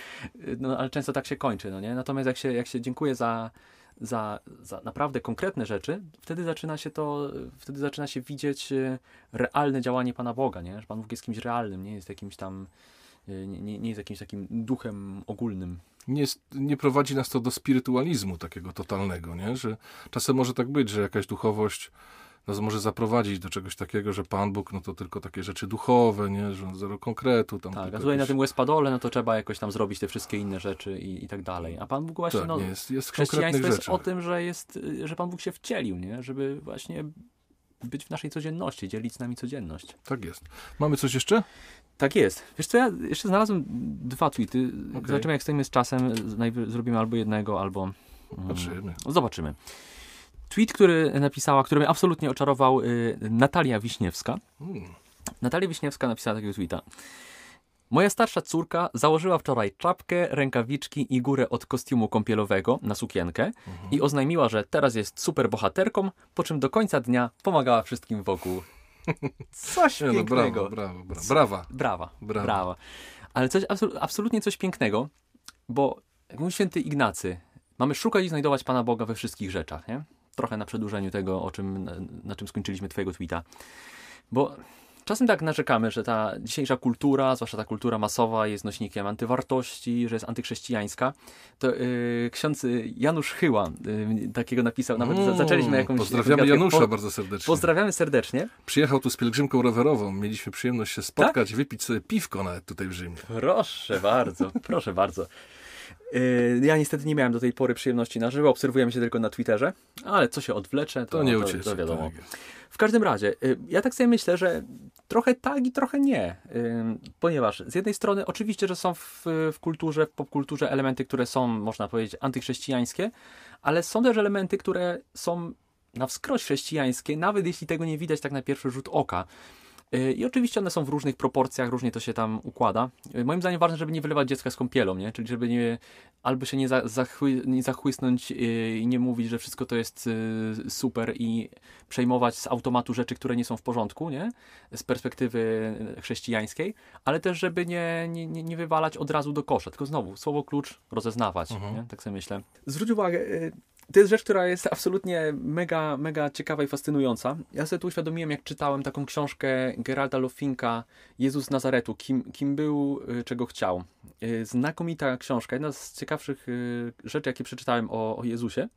Speaker 3: no ale często tak się kończy, no nie? Natomiast jak się, jak się dziękuję za, za, za naprawdę konkretne rzeczy, wtedy zaczyna się to, wtedy zaczyna się widzieć e, realne działanie Pana Boga, nie? Że Pan Bóg jest kimś realnym, nie jest jakimś tam, e, nie, nie jest jakimś takim duchem ogólnym.
Speaker 2: Nie, nie prowadzi nas to do spirytualizmu takiego totalnego, nie? że czasem może tak być, że jakaś duchowość nas może zaprowadzić do czegoś takiego, że Pan Bóg no to tylko takie rzeczy duchowe, nie? że zero konkretu. Tam
Speaker 3: Tak, a tutaj na tym Westpadole, no to trzeba jakoś tam zrobić te wszystkie inne rzeczy i, i tak dalej. A Pan Bóg właśnie,
Speaker 2: tak,
Speaker 3: no,
Speaker 2: jest, jest
Speaker 3: Chrześcijaństwo jest
Speaker 2: rzeczy.
Speaker 3: o tym, że, jest, że Pan Bóg się wcielił, nie? żeby właśnie być w naszej codzienności, dzielić z nami codzienność.
Speaker 2: Tak jest. Mamy coś jeszcze?
Speaker 3: Tak jest. Wiesz co, ja jeszcze znalazłem dwa tweety.
Speaker 2: Okej.
Speaker 3: Zobaczymy, jak stoimy z czasem. Zrobimy albo jednego, albo... mm,
Speaker 2: Patrzymy.
Speaker 3: Zobaczymy. Tweet, który napisała, który mnie absolutnie oczarował y, Natalia Wiśniewska.
Speaker 2: Mm.
Speaker 3: Natalia Wiśniewska napisała takiego tweeta. Moja starsza córka założyła wczoraj czapkę, rękawiczki i górę od kostiumu kąpielowego na sukienkę
Speaker 2: Mhm.
Speaker 3: i oznajmiła, że teraz jest super bohaterką, po czym do końca dnia pomagała wszystkim wokół. Coś
Speaker 2: no,
Speaker 3: pięknego.
Speaker 2: brawo, brawo, brawo. Brawa.
Speaker 3: Brawa,
Speaker 2: Brawa.
Speaker 3: brawa. Ale coś absol- absolutnie coś pięknego, bo jak mówi święty Ignacy, mamy szukać i znajdować Pana Boga we wszystkich rzeczach, nie? Trochę na przedłużeniu tego, o czym, na, na czym skończyliśmy twojego tweeta. Bo czasem tak narzekamy, że ta dzisiejsza kultura, zwłaszcza ta kultura masowa, jest nośnikiem antywartości, że jest antyczhrześcijańska. To yy, ksiądz Janusz Chyła yy, takiego napisał, nawet
Speaker 2: Mm,
Speaker 3: zaczęliśmy jakąś...
Speaker 2: Pozdrawiamy
Speaker 3: jakąś.
Speaker 2: Janusza
Speaker 3: Po-
Speaker 2: bardzo serdecznie.
Speaker 3: Pozdrawiamy serdecznie.
Speaker 2: Przyjechał tu z pielgrzymką rowerową. Mieliśmy przyjemność się spotkać, wypić sobie piwko nawet tutaj w Rzymie.
Speaker 3: Proszę bardzo, proszę bardzo. Yy, Ja niestety nie miałem do tej pory przyjemności na żywo, obserwujemy się tylko na Twitterze, ale co się odwlecze, to,
Speaker 2: To nie
Speaker 3: to,
Speaker 2: ucieszy.
Speaker 3: to wiadomo.
Speaker 2: tak.
Speaker 3: W każdym razie, y, ja tak sobie myślę, że trochę tak i trochę nie, y, ponieważ z jednej strony oczywiście, że są w, w kulturze, w popkulturze elementy, które są, można powiedzieć, antychrześcijańskie, ale są też elementy, które są na wskroś chrześcijańskie, nawet jeśli tego nie widać tak na pierwszy rzut oka. Y, I oczywiście one są w różnych proporcjach, różnie to się tam układa. Y, Moim zdaniem ważne, żeby nie wylewać dziecka z kąpielą, nie? czyli żeby nie, albo się nie, za, zachły, nie zachłysnąć yy, i nie mówić, że wszystko to jest super i przejmować z automatu rzeczy, które nie są w porządku, nie? z perspektywy chrześcijańskiej, ale też, żeby nie, nie, nie wywalać od razu do kosza, tylko znowu, słowo klucz rozeznawać,
Speaker 2: Mhm.
Speaker 3: nie? tak sobie myślę. Zwróć uwagę, to jest rzecz, która jest absolutnie mega, mega ciekawa i fascynująca. Ja sobie tu uświadomiłem, jak czytałem taką książkę Geralda Lofinka Jezus z Nazaretu, kim, kim był, y, czego chciał. Y, Znakomita książka, jedna z ciekawszych y, rzeczy, jakie przeczytałem o, o Jezusie.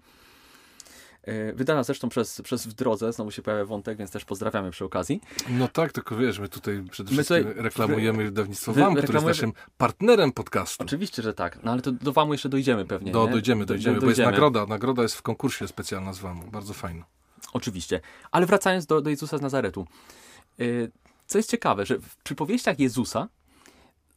Speaker 3: Y, Wydana zresztą przez, przez W Drodze, znowu się pojawia wątek, więc też pozdrawiamy przy okazji.
Speaker 2: No tak, tylko wiesz, my tutaj przede
Speaker 3: My
Speaker 2: wszystkim
Speaker 3: tutaj-
Speaker 2: reklamujemy wydawnictwo
Speaker 3: wy-
Speaker 2: WAM, które jest naszym partnerem podcastu.
Speaker 3: Oczywiście, że tak, no ale to do WAMu jeszcze dojdziemy pewnie.
Speaker 2: Do,
Speaker 3: nie?
Speaker 2: dojdziemy,
Speaker 3: Do-
Speaker 2: dojdziemy,
Speaker 3: do-
Speaker 2: bo jest nagroda. Nagroda jest w konkursie specjalna z WAM-u. Bardzo fajna.
Speaker 3: Oczywiście. Ale wracając do, do Jezusa z Nazaretu. Y, Co jest ciekawe, że w przypowieściach Jezusa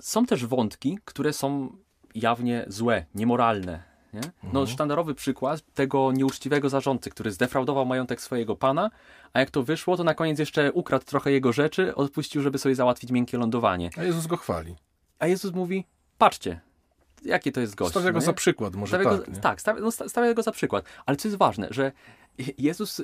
Speaker 3: są też wątki, które są jawnie złe, niemoralne. Nie? No,
Speaker 2: Mhm.
Speaker 3: sztandarowy przykład tego nieuczciwego zarządcy, który zdefraudował majątek swojego pana, a jak to wyszło, to na koniec jeszcze ukradł trochę jego rzeczy, odpuścił, żeby sobie załatwić miękkie lądowanie.
Speaker 2: A Jezus go chwali.
Speaker 3: A Jezus mówi, patrzcie, jakie to jest gość.
Speaker 2: Stawia go
Speaker 3: no
Speaker 2: za przykład, może
Speaker 3: Stawia
Speaker 2: tak.
Speaker 3: go, tak, stawia, no, sta- stawia go za przykład. Ale co jest ważne, że Jezus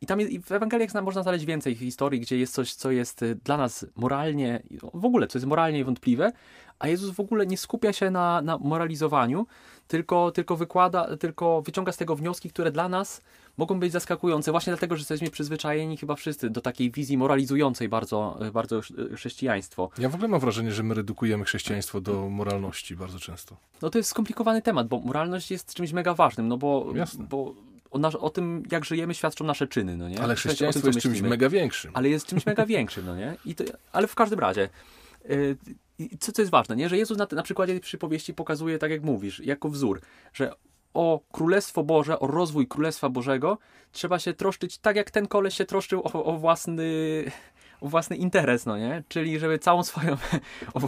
Speaker 3: i tam jest, i w Ewangeliach można znaleźć więcej historii, gdzie jest coś, co jest y, dla nas moralnie, w ogóle, co jest moralnie wątpliwe, a Jezus w ogóle nie skupia się na, na moralizowaniu, tylko, tylko wykłada, tylko wyciąga z tego wnioski, które dla nas mogą być zaskakujące, właśnie dlatego, że jesteśmy przyzwyczajeni chyba wszyscy do takiej wizji moralizującej bardzo, y, bardzo chrz- chrześcijaństwo.
Speaker 2: Ja w ogóle mam wrażenie, że my redukujemy chrześcijaństwo do moralności bardzo często.
Speaker 3: No to jest skomplikowany temat, bo moralność jest czymś mega ważnym, no bo,
Speaker 2: Jasne.
Speaker 3: bo o, nas, o tym, jak żyjemy, świadczą nasze czyny, no nie?
Speaker 2: Ale
Speaker 3: tym,
Speaker 2: chrześcijaństwo
Speaker 3: co
Speaker 2: jest czymś
Speaker 3: myślimy.
Speaker 2: mega większym.
Speaker 3: Ale jest czymś mega większym, no nie? To, ale w każdym razie, yy, i co, co jest ważne, nie? Że Jezus na, na przykładzie tej przypowieści pokazuje, tak jak mówisz, jako wzór, że o Królestwo Boże, o rozwój Królestwa Bożego trzeba się troszczyć tak, jak ten koleś się troszczył o, o własny o własny interes, no nie? Czyli żeby całą swoją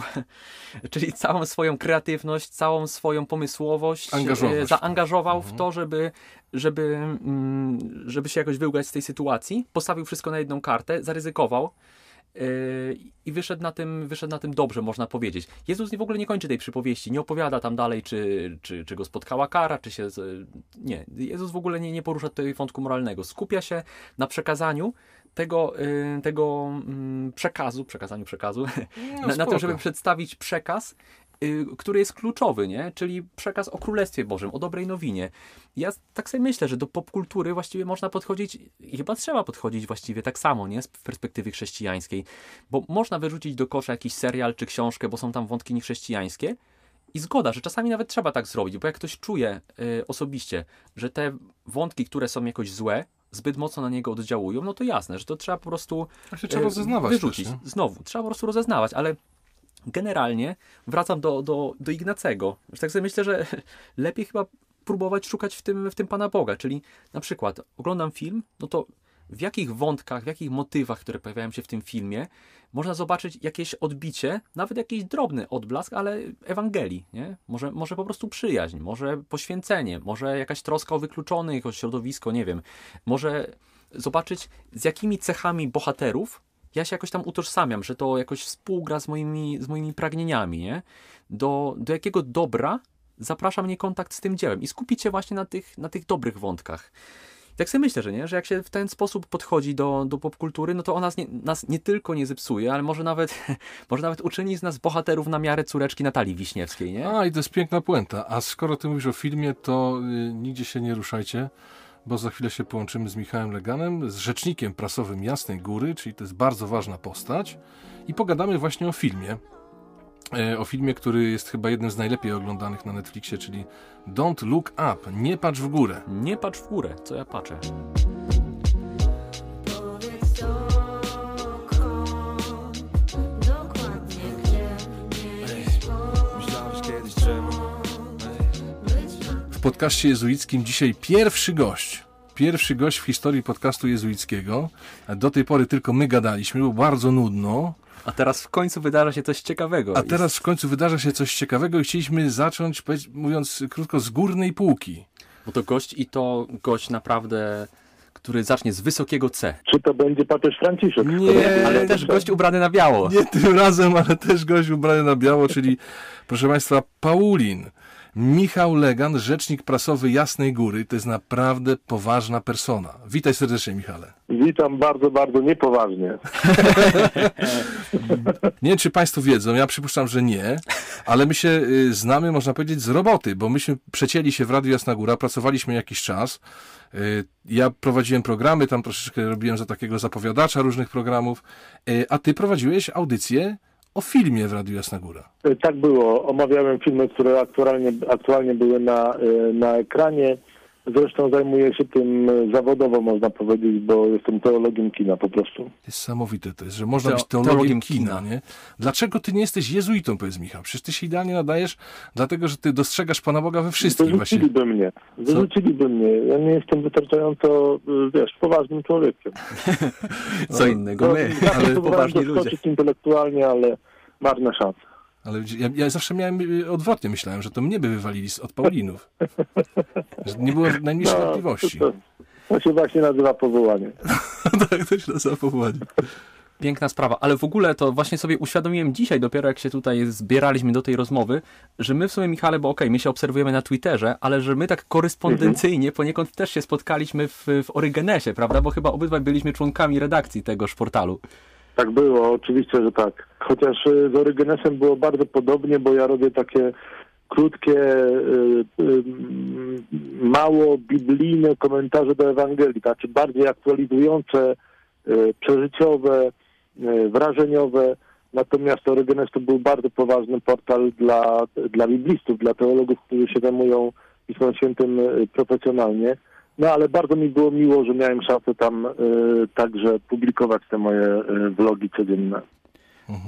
Speaker 3: czyli całą swoją kreatywność, całą swoją pomysłowość e,
Speaker 2: w to.
Speaker 3: zaangażował w
Speaker 2: Mhm.
Speaker 3: to, żeby, żeby, mm, żeby się jakoś wyłgać z tej sytuacji. Postawił wszystko na jedną kartę, zaryzykował. Yy, I wyszedł na, tym, wyszedł na tym dobrze, można powiedzieć. Jezus w ogóle nie kończy tej przypowieści, nie opowiada tam dalej, czy, czy, czy go spotkała kara, czy się. Nie. Jezus w ogóle nie, nie porusza tego wątku moralnego. Skupia się na przekazaniu tego, yy, tego mm, przekazu, przekazaniu przekazu,
Speaker 2: No,
Speaker 3: na, na tym, żeby przedstawić przekaz, który jest kluczowy, nie? Czyli przekaz o Królestwie Bożym, o dobrej nowinie. Ja tak sobie myślę, że do popkultury właściwie można podchodzić chyba trzeba podchodzić właściwie tak samo, nie? Z perspektywy chrześcijańskiej. Bo można wyrzucić do kosza jakiś serial czy książkę, bo są tam wątki niechrześcijańskie. I zgoda, że czasami nawet trzeba tak zrobić, bo jak ktoś czuje y, osobiście, że te wątki, które są jakoś złe, zbyt mocno na niego oddziałują, no to jasne, że to trzeba po prostu
Speaker 2: trzeba
Speaker 3: e,
Speaker 2: rozeznawać
Speaker 3: wyrzucić.
Speaker 2: też?
Speaker 3: Znowu, trzeba po prostu rozeznawać, ale generalnie wracam do, do, do Ignacego. Tak sobie myślę, że lepiej chyba próbować szukać w tym, w tym Pana Boga, czyli na przykład oglądam film, no to w jakich wątkach, w jakich motywach, które pojawiają się w tym filmie, można zobaczyć jakieś odbicie, nawet jakiś drobny odblask, ale Ewangelii, nie? Może, może po prostu przyjaźń, może poświęcenie, może jakaś troska o wykluczonych, o środowisko, nie wiem. Może zobaczyć, z jakimi cechami bohaterów ja się jakoś tam utożsamiam, że to jakoś współgra z moimi, z moimi pragnieniami, nie? Do, do jakiego dobra zaprasza mnie kontakt z tym dziełem i skupić się właśnie na tych, na tych dobrych wątkach. Tak sobie myślę, że nie, że jak się w ten sposób podchodzi do, do popkultury, no to ona nas nie, nas nie tylko nie zepsuje, ale może nawet, może nawet uczyni z nas bohaterów na miarę córeczki Natalii Wiśniewskiej, nie?
Speaker 2: A, i to jest piękna puenta. A skoro ty mówisz o filmie, to y, nigdzie się nie ruszajcie, bo za chwilę się połączymy z Michałem Leganem, z rzecznikiem prasowym Jasnej Góry, czyli to jest bardzo ważna postać, i pogadamy właśnie o filmie. E, O filmie, który jest chyba jednym z najlepiej oglądanych na Netflixie, czyli Don't Look Up, nie patrz w górę.
Speaker 3: Nie patrz w górę, co ja patrzę.
Speaker 2: W podcaście jezuickim dzisiaj pierwszy gość. Pierwszy gość w historii podcastu jezuickiego. Do tej pory tylko my gadaliśmy, było bardzo nudno.
Speaker 3: A teraz w końcu wydarza się coś ciekawego.
Speaker 2: A teraz w końcu wydarza się coś ciekawego i chcieliśmy zacząć, mówiąc krótko, z górnej półki.
Speaker 3: Bo to gość i to gość naprawdę, który zacznie z wysokiego C.
Speaker 4: Czy to będzie papież Franciszek?
Speaker 2: Nie,
Speaker 3: Ale też gość ubrany na biało.
Speaker 2: Nie tym razem, ale też gość ubrany na biało, czyli proszę Państwa, Paulin. Michał Legan, rzecznik prasowy Jasnej Góry. To jest naprawdę poważna persona. Witaj serdecznie, Michale.
Speaker 4: Witam bardzo, bardzo niepoważnie.
Speaker 2: Nie wiem, czy Państwo wiedzą, ja przypuszczam, że nie, ale my się y, znamy, można powiedzieć, z roboty, bo myśmy przecięli się w Radiu Jasna Góra, pracowaliśmy jakiś czas. Y, Ja prowadziłem programy, tam troszeczkę robiłem za takiego zapowiadacza różnych programów, y, a Ty prowadziłeś audycję o filmie w Radiu Jasna Góra.
Speaker 4: Tak było. Omawiałem filmy, które aktualnie, aktualnie były na, e, na ekranie. Zresztą zajmuję się tym e, zawodowo, można powiedzieć, bo jestem teologiem kina po prostu.
Speaker 2: Niesamowite to jest, że można
Speaker 3: Teo-
Speaker 2: być teologiem,
Speaker 3: teologiem
Speaker 2: kina,
Speaker 3: kina.
Speaker 2: nie? Dlaczego Ty nie jesteś jezuitą, powiedz Michał? Przecież Ty się idealnie nadajesz, dlatego, że Ty dostrzegasz Pana Boga we wszystkim właśnie.
Speaker 4: Wyrzuciliby mnie. Wyrzuciliby mnie. Ja nie jestem wystarczająco, e, wiesz, poważnym człowiekiem.
Speaker 3: Co innego my, ale poważni ludzie.
Speaker 4: intelektualnie, ale marne szanse.
Speaker 2: Ale ja, ja zawsze miałem y, odwrotnie, myślałem, że to mnie by wywalili z- od Paulinów. Że nie było najmniejszej
Speaker 4: No,
Speaker 2: wątpliwości.
Speaker 4: to, to się właśnie nazywa powołanie.
Speaker 2: tak, to się nazywa powołanie.
Speaker 3: Piękna sprawa, ale w ogóle to właśnie sobie uświadomiłem dzisiaj, dopiero jak się tutaj zbieraliśmy do tej rozmowy, że my w sumie, Michale, bo okej, my się obserwujemy na Twitterze, ale że my tak korespondencyjnie poniekąd też się spotkaliśmy w, w Orygenesie, prawda? Bo chyba obydwaj byliśmy członkami redakcji tegoż portalu.
Speaker 4: Tak było, oczywiście, że tak. Chociaż y, z Orygenesem było bardzo podobnie, bo ja robię takie krótkie, y, y, mało biblijne komentarze do Ewangelii, znaczy bardziej aktualizujące, przeżyciowe, wrażeniowe. Natomiast Orygenes to był bardzo poważny portal dla, dla biblistów, dla teologów, którzy się zajmują Pismem Świętym profesjonalnie. No ale bardzo mi było miło, że miałem szansę tam y, także publikować te moje y, vlogi codzienne.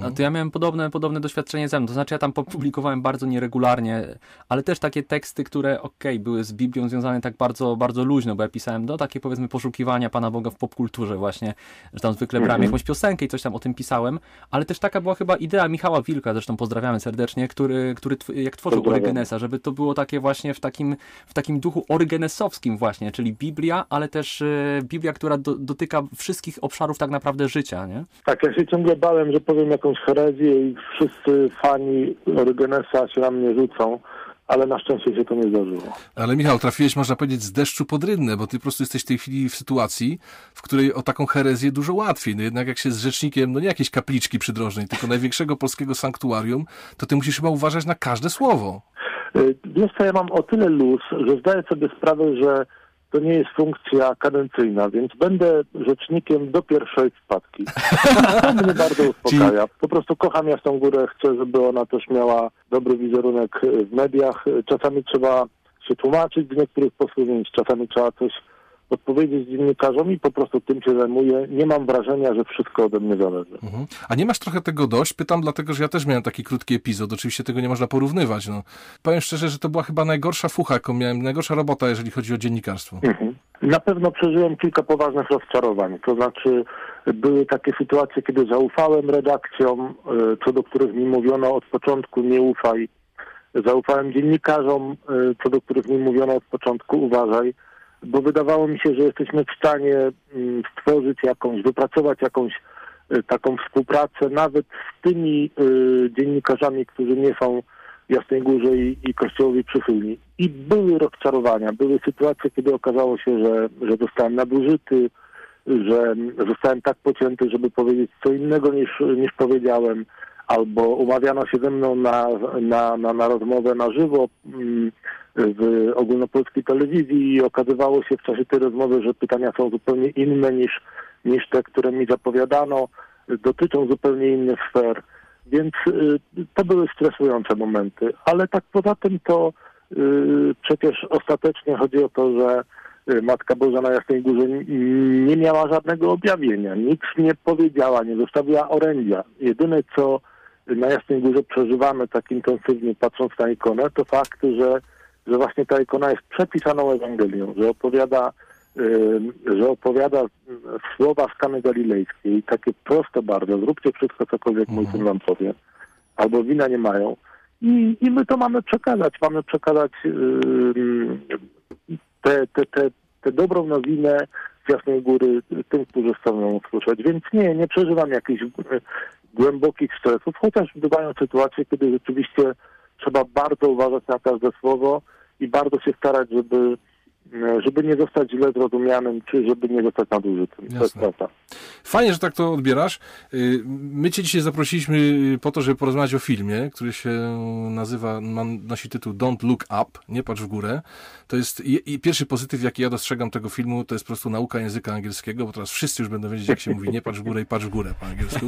Speaker 3: No to ja miałem podobne, podobne doświadczenie ze mną. To znaczy, ja tam publikowałem bardzo nieregularnie, ale też takie teksty, które, okej, były z Biblią związane tak bardzo, bardzo luźno, bo ja pisałem, no takie powiedzmy poszukiwania Pana Boga w popkulturze właśnie, że tam zwykle brałem jakąś piosenkę i coś tam o tym pisałem, ale też taka była chyba idea Michała Wilka, zresztą pozdrawiamy serdecznie, który, który tw- jak tworzył. Orygenesa, żeby to było takie właśnie w takim, w takim duchu orygenesowskim właśnie, czyli Biblia, ale też e, Biblia, która do, dotyka wszystkich obszarów tak naprawdę życia, nie?
Speaker 4: Tak, ja się ciągle bałem, że powiem jakąś herezję i wszyscy fani Orygenesa się na mnie rzucą, ale na szczęście się to nie zdarzyło.
Speaker 2: Ale Michał, trafiłeś, można powiedzieć, z deszczu pod rynnę, bo ty po prostu jesteś w tej chwili w sytuacji, w której o taką herezję dużo łatwiej. No jednak jak się z rzecznikiem, no nie jakiejś kapliczki przydrożnej, tylko największego polskiego sanktuarium, to ty musisz chyba uważać na każde słowo.
Speaker 4: Y, Wiesz co, ja mam o tyle luz, że zdaję sobie sprawę, że to nie jest funkcja kadencyjna, więc będę rzecznikiem do pierwszej spadki. To mnie bardzo uspokaja. Po prostu kocham Jasną Górę, chcę, żeby ona też miała dobry wizerunek w mediach. Czasami trzeba się tłumaczyć z niektórych posunięć, czasami trzeba coś odpowiedzieć dziennikarzom i po prostu tym się zajmuję. Nie mam wrażenia, że wszystko ode mnie zależy.
Speaker 2: Mhm. A nie masz trochę tego dość? Pytam dlatego, że ja też miałem taki krótki epizod. Oczywiście tego nie można porównywać. No. Powiem szczerze, że to była chyba najgorsza fucha, jaką miałem, najgorsza robota, jeżeli chodzi o dziennikarstwo.
Speaker 4: Mhm. Na pewno przeżyłem kilka poważnych rozczarowań. To znaczy, były takie sytuacje, kiedy zaufałem redakcjom, y, co do których mi mówiono od początku nie ufaj. Zaufałem dziennikarzom, y, co do których mi mówiono od początku uważaj, bo wydawało mi się, że jesteśmy w stanie mm, stworzyć jakąś, wypracować jakąś y, taką współpracę nawet z tymi y, dziennikarzami, którzy nie są Jasnej Górze i, i Kościołowi przychylni. I były rozczarowania, były sytuacje, kiedy okazało się, że, że zostałem nadużyty, że zostałem tak pocięty, żeby powiedzieć co innego niż, niż powiedziałem, albo umawiano się ze mną na, na, na, na rozmowę na żywo mm, w ogólnopolskiej telewizji i okazywało się w czasie tej rozmowy, że pytania są zupełnie inne niż, niż te, które mi zapowiadano, dotyczą zupełnie innych sfer. Więc y, to były stresujące momenty, ale tak poza tym to y, przecież ostatecznie chodzi o to, że y, Matka Boża na Jasnej Górze nie miała żadnego objawienia, nic nie powiedziała, nie zostawiła orędzia. Jedyne co na Jasnej Górze przeżywamy tak intensywnie patrząc na ikonę, to fakt, że, że właśnie ta ikona jest przepisaną Ewangelią, że opowiada że opowiada słowa z Kany Galilejskiej, takie proste bardzo, zróbcie wszystko, cokolwiek mój syn wam powie, albo wina nie mają. I, I my to mamy przekazać, mamy przekazać ym, tę te, te, te dobrą nowinę z Jasnej Góry tym, którzy chcą ją usłyszeć. Więc nie, nie przeżywam jakichś e, głębokich stresów, chociaż bywają sytuacje, kiedy rzeczywiście trzeba bardzo uważać na każde słowo i bardzo się starać, żeby żeby nie zostać źle zrozumianym, czy żeby nie zostać nadużytym. To jest
Speaker 2: Jasne.
Speaker 4: prawda.
Speaker 2: Fajnie, że tak to odbierasz. Y, My cię dzisiaj zaprosiliśmy po to, żeby porozmawiać o filmie, który się nazywa, ma, nosi tytuł Don't Look Up, nie patrz w górę. To jest i, i pierwszy pozytyw, jaki ja dostrzegam tego filmu, to jest po prostu nauka języka angielskiego, bo teraz wszyscy już będą wiedzieć, jak się mówi nie patrz w górę i patrz w górę po angielsku.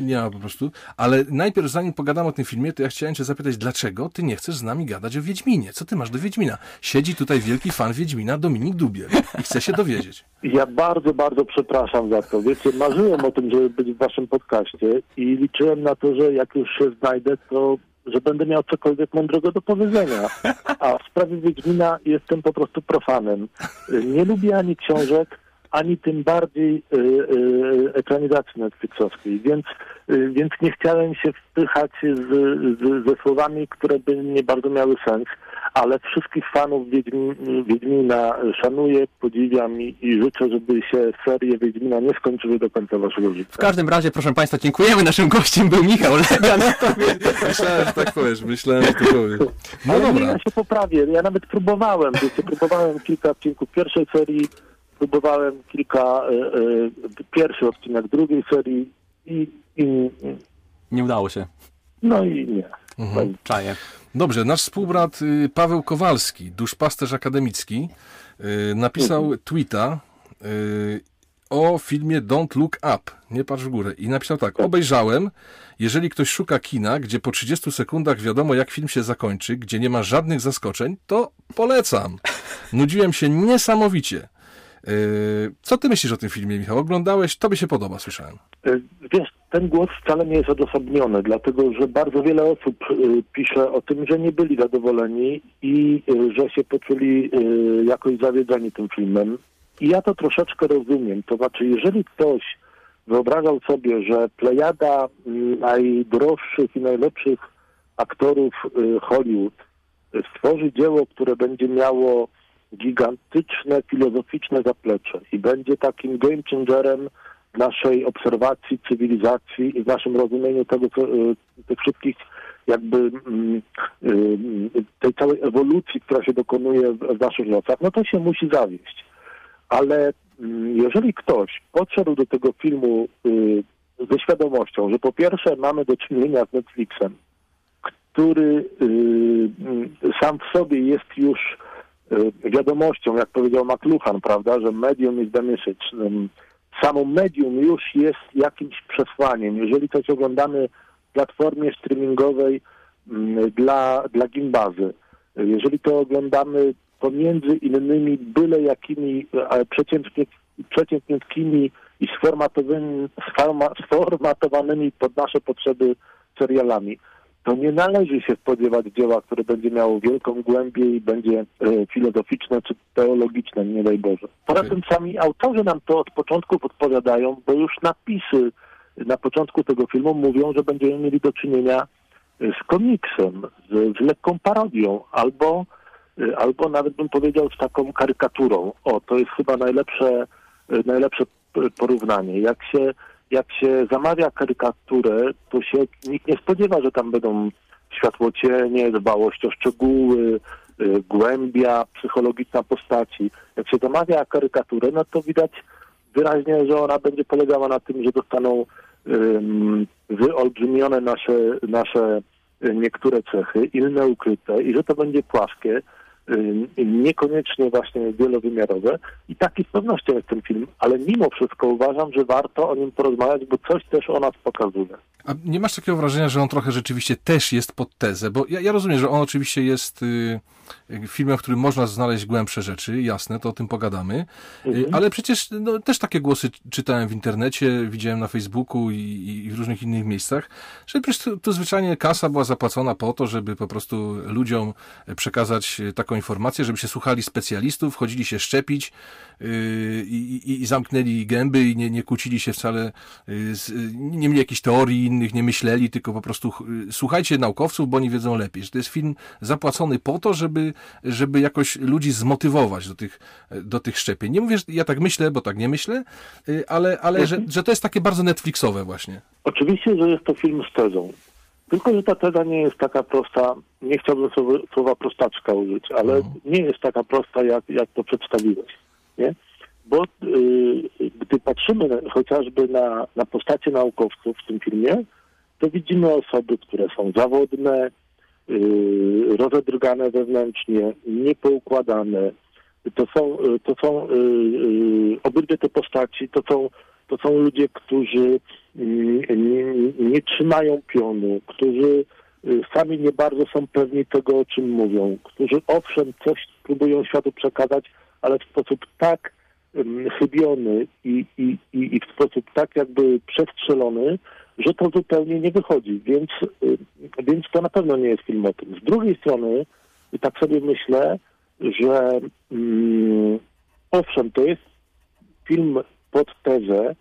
Speaker 2: Nie ma po prostu. Ale najpierw, zanim pogadamy o tym filmie, to ja chciałem cię zapytać, dlaczego ty nie chcesz z nami gadać o Wiedźminie? Co ty masz do Wiedźmina? Siedzi tutaj wielki fan Wiedźmina, Dominik Dubiel i chce się dowiedzieć.
Speaker 4: Ja bardzo, bardzo przepraszam za to. Wiecie, marzyłem o tym, żeby być w waszym podcaście i liczyłem na to, że jak już się znajdę, to że będę miał cokolwiek mądrego do powiedzenia. A w sprawie Wiedźmina jestem po prostu profanem. Nie lubię ani książek, ani tym bardziej y, y, ekranizacji Netflixowskiej, więc, y, więc nie chciałem się wpychać z, z, ze słowami, które by nie bardzo miały sens, ale wszystkich fanów Wiedźmi, Wiedźmina szanuję, podziwiam i, i życzę, żeby się serie Wiedźmina nie skończyły do końca waszego życia.
Speaker 3: W każdym razie, proszę Państwa, dziękujemy. Naszym gościem był Michał Lega.
Speaker 2: Myślałem, że tak powiesz, myślałem, że to powiesz. No
Speaker 4: Ale
Speaker 2: dobra.
Speaker 4: ja się poprawię. Ja nawet próbowałem. Wiecie, próbowałem kilka odcinków pierwszej serii, próbowałem kilka, e, e, pierwszy odcinek drugiej serii i, i
Speaker 3: Nie udało się.
Speaker 4: no i nie.
Speaker 2: Mhm.
Speaker 3: Czaję.
Speaker 2: Dobrze, nasz współbrat y, Paweł Kowalski, duszpasterz akademicki, y, napisał tweeta y, o filmie Don't Look Up, nie patrz w górę. I napisał tak, obejrzałem, jeżeli ktoś szuka kina, gdzie po 30 sekundach wiadomo jak film się zakończy, gdzie nie ma żadnych zaskoczeń, to polecam. Nudziłem się niesamowicie. Y, Co ty myślisz o tym filmie, Michał? Oglądałeś? Tobie się podoba, słyszałem.
Speaker 4: E, Wiesz, ten głos wcale nie jest odosobniony, dlatego że bardzo wiele osób e, pisze o tym, że nie byli zadowoleni i że się poczuli jakoś zawiedzeni tym filmem. I ja to troszeczkę rozumiem. To znaczy, jeżeli ktoś wyobrażał sobie, że plejada mm, najdroższych i najlepszych aktorów Hollywood stworzy dzieło, które będzie miało gigantyczne filozoficzne zaplecze i będzie takim game changerem naszej obserwacji cywilizacji i w naszym rozumieniu tego, co, y, tych wszystkich jakby mm, y, tej całej ewolucji, która się dokonuje w, naszych losach, no to się musi zawieść. Ale mm, jeżeli ktoś podszedł do tego filmu y, ze świadomością, że po pierwsze mamy do czynienia z Netflixem, który y, mm, sam w sobie jest już wiadomością, jak powiedział McLuhan, prawda, że medium is the message. Ym, Samo medium już jest jakimś przesłaniem. Jeżeli coś oglądamy w platformie streamingowej mm, dla, dla gimbazy, jeżeli to oglądamy pomiędzy innymi byle jakimi e, przeciętnie, i sformatowanymi, sforma, sformatowanymi pod nasze potrzeby serialami, to nie należy się spodziewać dzieła, które będzie miało wielką głębię i będzie e, filozoficzne czy teologiczne, nie daj Boże. Poza tym sami autorzy nam to od początku podpowiadają, bo już napisy na początku tego filmu mówią, że będziemy mieli do czynienia e, z komiksem, z, z lekką parodią, albo, e, albo nawet bym powiedział z taką karykaturą. O, to jest chyba najlepsze, e, najlepsze porównanie. Jak się jak się zamawia karykaturę, to się nikt nie spodziewa, że tam będą światłocienie, dbałość o szczegóły, y, głębia psychologiczna postaci. Jak się zamawia karykaturę, no to widać wyraźnie, że ona będzie polegała na tym, że dostaną ym, wyolbrzymione nasze, nasze y, niektóre cechy, inne ukryte i że to będzie płaskie, niekoniecznie właśnie wielowymiarowe. I taki z pewnością jest ten film, ale mimo wszystko uważam, że warto o nim porozmawiać, bo coś też o nas pokazuje.
Speaker 2: A nie masz takiego wrażenia, że on trochę rzeczywiście też jest pod tezę? Bo ja, ja rozumiem, że on oczywiście jest y, y, filmem, w którym można znaleźć głębsze rzeczy, jasne, to o tym pogadamy, y, ale przecież no, też takie głosy czytałem w internecie, widziałem na Facebooku i, i w różnych innych miejscach, że przecież to, to zwyczajnie kasa była zapłacona po to, żeby po prostu ludziom przekazać taką informację, żeby się słuchali specjalistów, chodzili się szczepić y, i, i, i zamknęli gęby i nie, nie kłócili się wcale, y, z, nie mieli jakichś teorii innych, nie myśleli, tylko po prostu y, słuchajcie naukowców, bo oni wiedzą lepiej. Że to jest film zapłacony po to, żeby, żeby jakoś ludzi zmotywować do tych, do tych szczepień. Nie mówię, że ja tak myślę, bo tak nie myślę, y, ale, ale że, że to jest takie bardzo Netflixowe właśnie.
Speaker 4: Oczywiście, że jest to film z tezą. Tylko, że ta teza nie jest taka prosta, nie chciałbym słowa, słowa prostaczka użyć, ale nie jest taka prosta, jak, jak to przedstawiłeś. Nie? Bo y, gdy patrzymy chociażby na, na postacie naukowców w tym filmie, to widzimy osoby, które są zawodne, y, rozedrgane wewnętrznie, niepoukładane. To są, y, to są y, y, obydwie te postaci, to są, to są ludzie, którzy nie, nie trzymają pionu, którzy sami nie bardzo są pewni tego, o czym mówią, którzy owszem coś próbują światu przekazać, ale w sposób tak chybiony i, i, i, i w sposób tak jakby przestrzelony, że to zupełnie nie wychodzi, więc, więc to na pewno nie jest film o tym. Z drugiej strony, tak sobie myślę, że mm, owszem, to jest film pod tezę,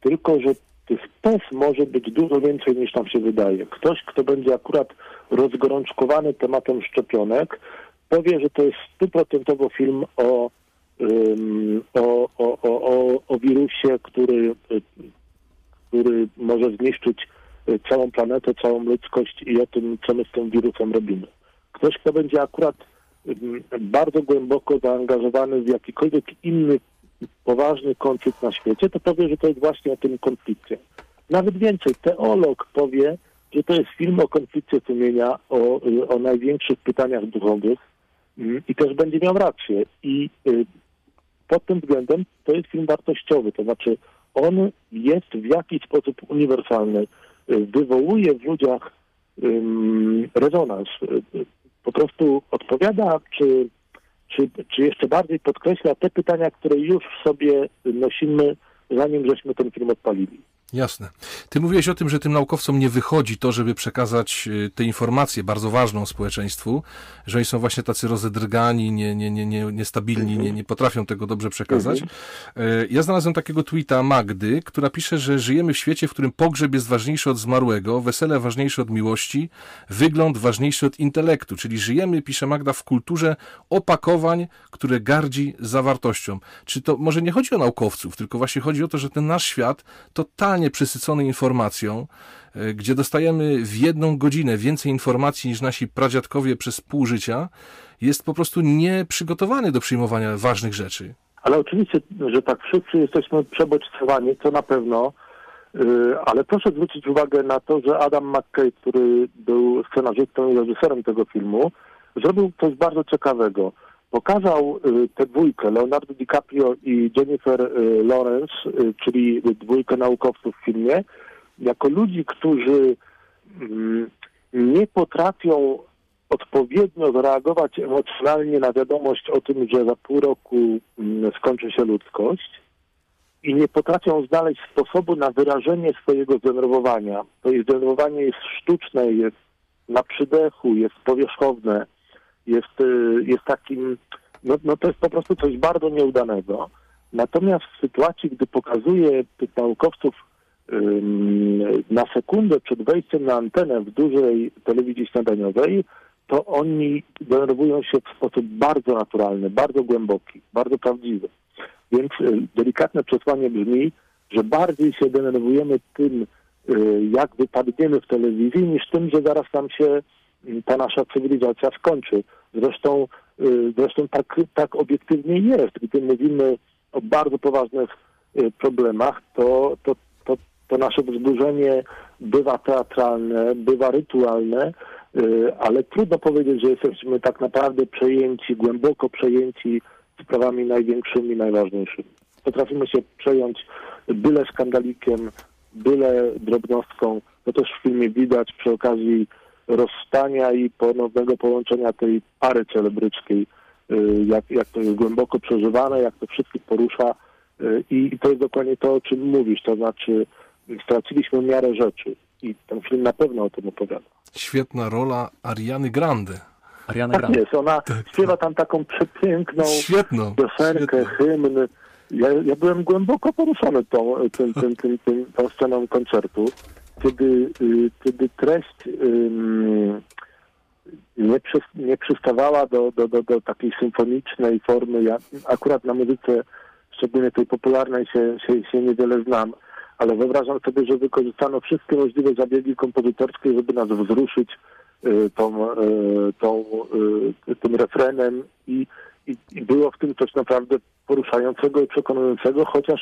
Speaker 4: tylko że tych tez może być dużo więcej niż nam się wydaje. Ktoś, kto będzie akurat rozgorączkowany tematem szczepionek, powie, że to jest stuprocentowo film o, o, o, o, o, wirusie, który, y, który może zniszczyć y, całą planetę, całą ludzkość i o tym, co my z tym wirusem robimy. Ktoś, kto będzie akurat bardzo głęboko zaangażowany w jakikolwiek inny poważny konflikt na świecie, to powie, że to jest właśnie o tym konflikcie. Nawet więcej, teolog powie, że to jest film o konflikcie sumienia, o, o największych pytaniach duchowych i też będzie miał rację. I y, pod tym względem to jest film wartościowy, to znaczy on jest w jakiś sposób uniwersalny, y, wywołuje w ludziach rezonans, y, y, po prostu odpowiada, czy, czy, czy jeszcze bardziej podkreśla te pytania, które już sobie nosimy, zanim żeśmy ten film odpalili.
Speaker 2: Jasne. Ty mówiłeś o tym, że tym naukowcom nie wychodzi to, żeby przekazać y, tę informację bardzo ważną społeczeństwu, że oni są właśnie tacy rozedrgani, nie, nie, nie, nie, niestabilni, nie, nie potrafią tego dobrze przekazać. Y, Ja znalazłem takiego tweeta Magdy, która pisze, że żyjemy w świecie, w którym pogrzeb jest ważniejszy od zmarłego, wesele ważniejsze od miłości, wygląd ważniejszy od intelektu, czyli żyjemy, pisze Magda, w kulturze opakowań, które gardzi zawartością. Czy to może nie chodzi o naukowców, tylko właśnie chodzi o to, że ten nasz świat totalnie przesycony informacją, e, gdzie dostajemy w jedną godzinę więcej informacji niż nasi pradziadkowie przez pół życia, jest po prostu nieprzygotowany do przyjmowania ważnych rzeczy.
Speaker 4: Ale oczywiście, że tak wszyscy jesteśmy przebodźcowani, to na pewno, yy, ale proszę zwrócić uwagę na to, że Adam McKay, który był scenarzystą i reżyserem tego filmu, zrobił coś bardzo ciekawego. Pokazał y, tę dwójkę, Leonardo DiCaprio i Jennifer y, Lawrence, y, czyli dwójkę naukowców w filmie, jako ludzi, którzy mm, nie potrafią odpowiednio zareagować emocjonalnie na wiadomość o tym, że za pół roku mm, skończy się ludzkość i nie potrafią znaleźć sposobu na wyrażenie swojego zdenerwowania. To zdenerwowanie jest sztuczne, jest na przydechu, jest powierzchowne, jest, y, jest takim, no, no to jest po prostu coś bardzo nieudanego. Natomiast w sytuacji, gdy pokazuje tych naukowców na sekundę przed wejściem na antenę w dużej telewizji śniadaniowej, to oni denerwują się w sposób bardzo naturalny, bardzo głęboki, bardzo prawdziwy. Więc y, delikatne przesłanie brzmi, że bardziej się denerwujemy tym, y, jak wypadniemy w telewizji, niż tym, że zaraz nam się ta nasza cywilizacja skończy. Zresztą, y, zresztą tak, tak obiektywnie jest. Gdy mówimy o bardzo poważnych y, problemach, to, to, to, to nasze wzburzenie bywa teatralne, bywa rytualne, y, ale trudno powiedzieć, że jesteśmy tak naprawdę przejęci, głęboko przejęci sprawami największymi, najważniejszymi. Potrafimy się przejąć byle skandalikiem, byle drobnostką. To też w filmie widać przy okazji rozstania i ponownego połączenia tej pary celebrycznej, y, jak, jak to jest głęboko przeżywane, jak to wszystkich porusza y, i to jest dokładnie to, o czym mówisz, to znaczy straciliśmy miarę rzeczy i ten film na pewno o tym opowiada.
Speaker 2: Świetna rola Ariany Grande.
Speaker 3: Ariana
Speaker 4: Tak
Speaker 3: Grande.
Speaker 4: jest, ona śpiewa tam taką przepiękną
Speaker 2: Świetną.
Speaker 4: piosenkę,
Speaker 2: świetną.
Speaker 4: hymn. Ja, ja byłem głęboko poruszony tą, tym, tym, tym, tym, tą sceną koncertu, kiedy, y, kiedy treść nie, przy, nie przystawała do, do, do, do takiej symfonicznej formy. Ja akurat na muzyce, szczególnie tej popularnej, się, się, się niewiele znam, ale wyobrażam sobie, że wykorzystano wszystkie możliwe zabiegi kompozytorskie, żeby nas wzruszyć y, tą, y, tą, tym refrenem i, i, i było w tym coś naprawdę poruszającego i przekonującego, chociaż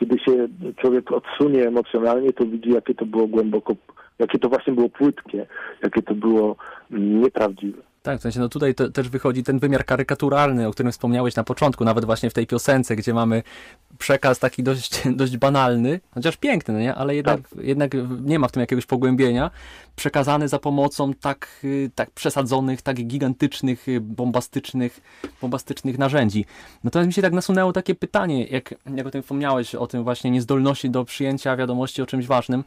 Speaker 4: kiedy się człowiek odsunie emocjonalnie, to widzi, jakie to było głęboko, jakie to właśnie było płytkie, jakie to było mm, nieprawdziwe.
Speaker 3: Tak, w sensie, no tutaj te, też wychodzi ten wymiar karykaturalny, o którym wspomniałeś na początku, nawet właśnie w tej piosence, gdzie mamy przekaz taki dość, dość banalny, chociaż piękny, no nie? ale jednak, jednak nie ma w tym jakiegoś pogłębienia, przekazany za pomocą tak, y, tak przesadzonych, tak gigantycznych, y, bombastycznych, bombastycznych narzędzi. Natomiast mi się tak nasunęło takie pytanie, jak, jak o tym wspomniałeś, o tym właśnie niezdolności do przyjęcia wiadomości o czymś ważnym,